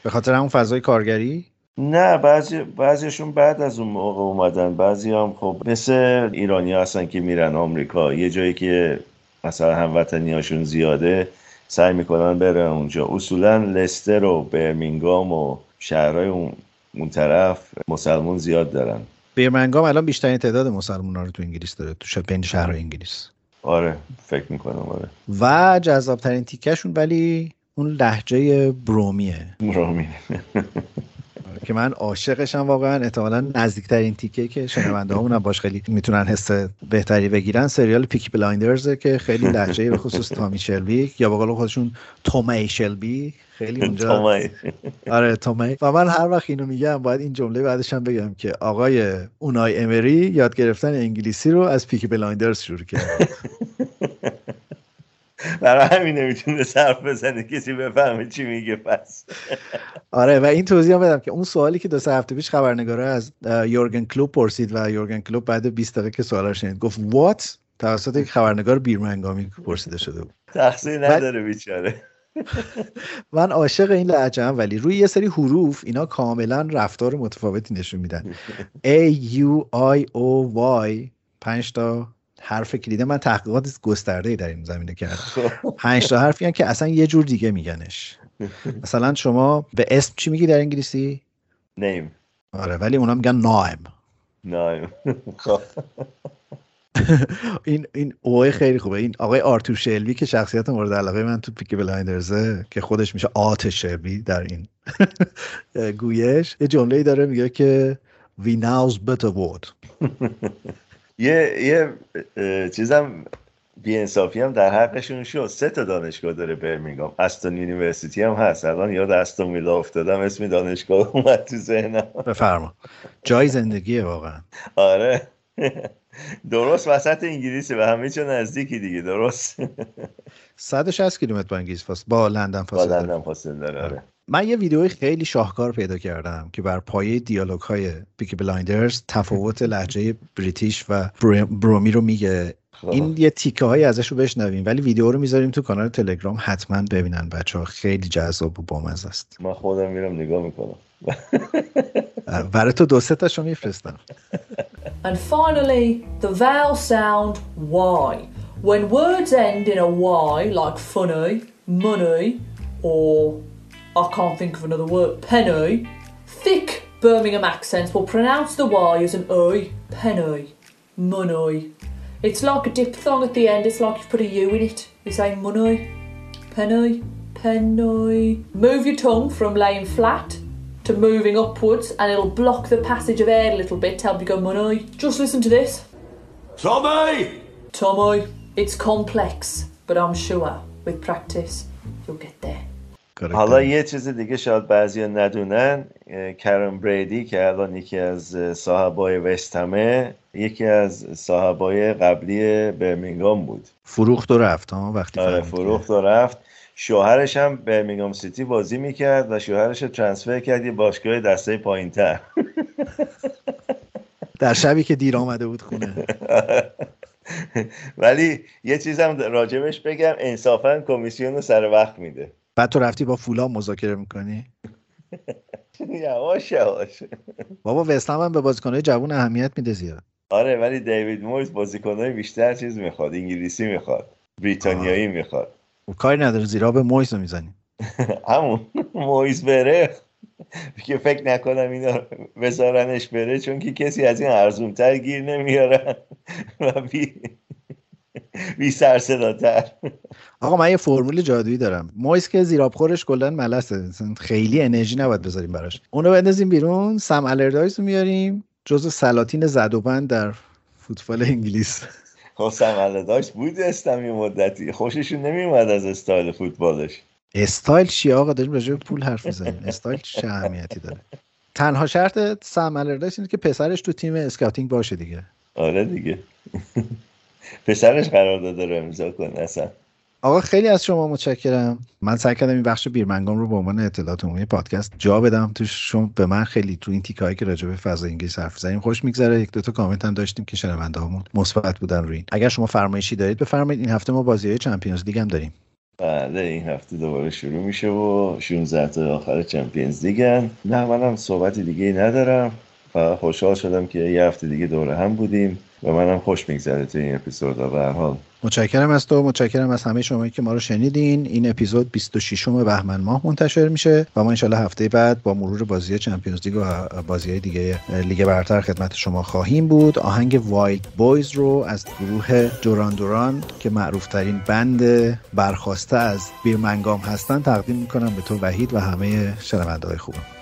[SPEAKER 2] به خاطر همون فضای کارگری؟
[SPEAKER 1] نه بعضی بعضیشون بعد از اون موقع اومدن. بعضی هم خب مثل ایرانی هستن که میرن آمریکا. یه جایی که مثلا هموطنی هاشون زیاده سعی می‌کنن برن اونجا. اصولا لستر و برمینگام و شهرهای اون, اون طرف مسلمون زیاد دارن.
[SPEAKER 2] بیرمنگام الان بیشترین تعداد مسلمان رو تو انگلیس داره تو بین شهر انگلیس.
[SPEAKER 1] آره فکر می‌کنم آره.
[SPEAKER 2] و جذابترین تیکشون ولی اون لهجه Brummie ه.
[SPEAKER 1] رامین [laughs]
[SPEAKER 2] که من عاشقشم واقعا. احتمالا نزدیکترین تیکه که شنونده هم باش خیلی می‌تونن حس بهتری بگیرن. سریال Peaky Blinders که خیلی لهجه به خصوص تامی شلبی یا به قول خودشون تومی شلبی. خیلی اونجا آره تومی و من هر وقت اینو میگم باید این جمله بعدش هم بگم که آقای اونای امری یاد گرفتن انگلیسی رو از Peaky Blinders شروع کرد. [laughs]
[SPEAKER 1] برای همین نمی‌تونه حرف بزنه. کسی بفهمه چی میگه پس.
[SPEAKER 2] آره و این توضیح هم بدم که اون سوالی که دو سه هفته پیش خبرنگاره از یورگن کلوب پرسید و یورگن کلوب بعد 20 دقیقه که سوالا رو شنید گفت what توسط یک خبرنگار بیرمنگامی پرسیده شده بود.
[SPEAKER 1] تقصیر نداره بیچاره. [laughs]
[SPEAKER 2] من عاشق این لهجه ولی روی یه سری حروف اینا کاملا رفتار متفاوتی نشون میدن. A U I O Y پنج تا حرف کلیده من تحقیقات گسترده در این زمینه کردم. پنج تا حرفی که اصلا یه جور دیگه میگنش. مثلا شما به اسم چی میگی در انگلیسی؟
[SPEAKER 1] نیم.
[SPEAKER 2] آره ولی اونا میگن نایم.
[SPEAKER 1] نایم. [laughs] خب.
[SPEAKER 2] این این اوه خیلی خوبه. این آقای آرتور شلبی که شخصیت مورد علاقه من تو Peaky Blinders ه که خودش میشه آت شلبی در این [laughs] گویش یه جمله داره میگه که we knows better word. [laughs]
[SPEAKER 1] یه یه چیزم بیانصافی هم در حقشون شد. سه تا دانشگاه داره برمینگام. Aston University هم هست. الان یاد استون ویلا افتادم. اسم دانشگاه اومد تو ذهنم.
[SPEAKER 2] بفرما. جای زندگیه واقعا.
[SPEAKER 1] آره. درست وسط انگلیسه و همه چه نزدیکی دیگه. درست.
[SPEAKER 2] 160 کیلومتر با انگلیس فاصله. با لندن
[SPEAKER 1] با
[SPEAKER 2] فاصله داره.
[SPEAKER 1] لندن فاصله داره. آره.
[SPEAKER 2] من یه ویدیوی خیلی شاهکار پیدا کردم که بر پایه دیالوگ های Peaky Blinders تفاوت لهجه British و برو- Brummie رو میگه.
[SPEAKER 1] خب.
[SPEAKER 2] این یه تیکه هایی ازش رو بشنویم ولی ویدیو رو می‌ذاریم تو کانال تلگرام حتما ببینن بچه ها خیلی جذاب و بامزه است.
[SPEAKER 1] من خودم میرم نگاه می‌کنم. [laughs]
[SPEAKER 2] برای تو دو سه تاشو میفرستم.
[SPEAKER 5] And finally, the vowel sound Y. When words end in a Y, like funny, money, or I can't think of another word, penny, thick Birmingham accents will pronounce the Y as an I, penny, money. It's like a diphthong at the end, it's like you've put a U in it. You say money, penny, penny. Move your tongue from laying flat to moving upwards and it'll block the passage of air a little bit to help you go money. Just listen to this.
[SPEAKER 3] Tommy!
[SPEAKER 5] Tommy, it's complex, but I'm sure with practice you'll get there.
[SPEAKER 1] حالا یه چیز دیگه شاید بعضی ندونن کرم بریدی که الان یکی از صاحبای وستهمه یکی از صاحبای قبلی برمینگام بود.
[SPEAKER 2] فروخت و رفت ها وقتی
[SPEAKER 1] آره فروخت و رفت. شوهرش هم برمینگام سیتی بازی می‌کرد و شوهرش رو ترانسفر کرد یه باشگاه دسته پایین تر [laughs]
[SPEAKER 2] در شبی که دیر آمده بود خونه. [laughs]
[SPEAKER 1] ولی یه چیزم راجبش بگم انصافا کمیسیون رو سر وقت میده.
[SPEAKER 6] بعد تو رفتی با فولا مذاکره می‌کنی؟ [laughs]
[SPEAKER 1] یواش یواش
[SPEAKER 6] بابا وستهم هم به بازیکنهای جوون اهمیت میده زیاد.
[SPEAKER 1] آره ولی دیوید مویز بازیکنهای بیشتر چیز می‌خواد انگلیسی می‌خواد بریتانیایی می‌خواد.
[SPEAKER 6] کاری نداره زیرا به مویز رو می‌زنی [laughs]
[SPEAKER 1] همون مویز بره. که فکر نکنم اینا بذارنش بره چون که کسی از این ارزونتر گیر نمیارن [laughs] و بی [laughs] بی سر صداتر.
[SPEAKER 6] آقا من یه فرمول جادویی دارم. مویز که زیراب خورش کلا ملسه. خیلی انرژی نباید بذاریم براش. اونو بندازیم بیرون. سم الردایز رو میاریم. جزو سلاطین زد و بند در فوتبال انگلیس.
[SPEAKER 1] خب سم الردایز بود استم یه مدتی. خوششون نمیومد از استایل فوتبالش.
[SPEAKER 6] استایل چیه آقا؟ داریم راجع پول حرف می‌زنیم. استایل چه اهمیتی داره؟ تنها شرط سم الردایز اینه که پسرش تو تیم scouting باشه دیگه.
[SPEAKER 1] آره دیگه. پسرش قرار داده رو امضا کن اصلا
[SPEAKER 6] آقا خیلی از شما متشکرم. من سعی کردم این بخش بیرمنگام رو به عنوان اطلاعات عمومی پادکست جا بدم. توش چون به من خیلی تو این تیکایی که راجع به فضای انگلیس حرف زدیم خوش میگذره. یک دو تا کامنت هم داشتیم که شنونده هامون مثبت بودن روی این. اگر شما فرمایشی دارید بفرمایید. این هفته ما بازی های Champions League هم داریم.
[SPEAKER 1] بله این هفته دوباره شروع میشه و 16 تا آخر Champions League ن نه منم صحبت دیگه ندارم. و خوشحال شدم که یه هفته دیگه دوره هم بودیم و منم خوش میگذره تو این اپیزود. هر حال.
[SPEAKER 6] متشکرم از تو متشکرم از همه شما که ما رو شنیدین. این اپیزود 26 بهمن ماه منتشر میشه و ما انشالله هفته بعد با مرور بازی Champions League و بازی دیگه لیگ برتر خدمت شما خواهیم بود. آهنگ Wild Boys رو از گروه Duran Duran که معروف ترین band برخواسته از بیرمنگام هستن تقدیم می‌کنم به تو وحید و همه شنونده های خوبم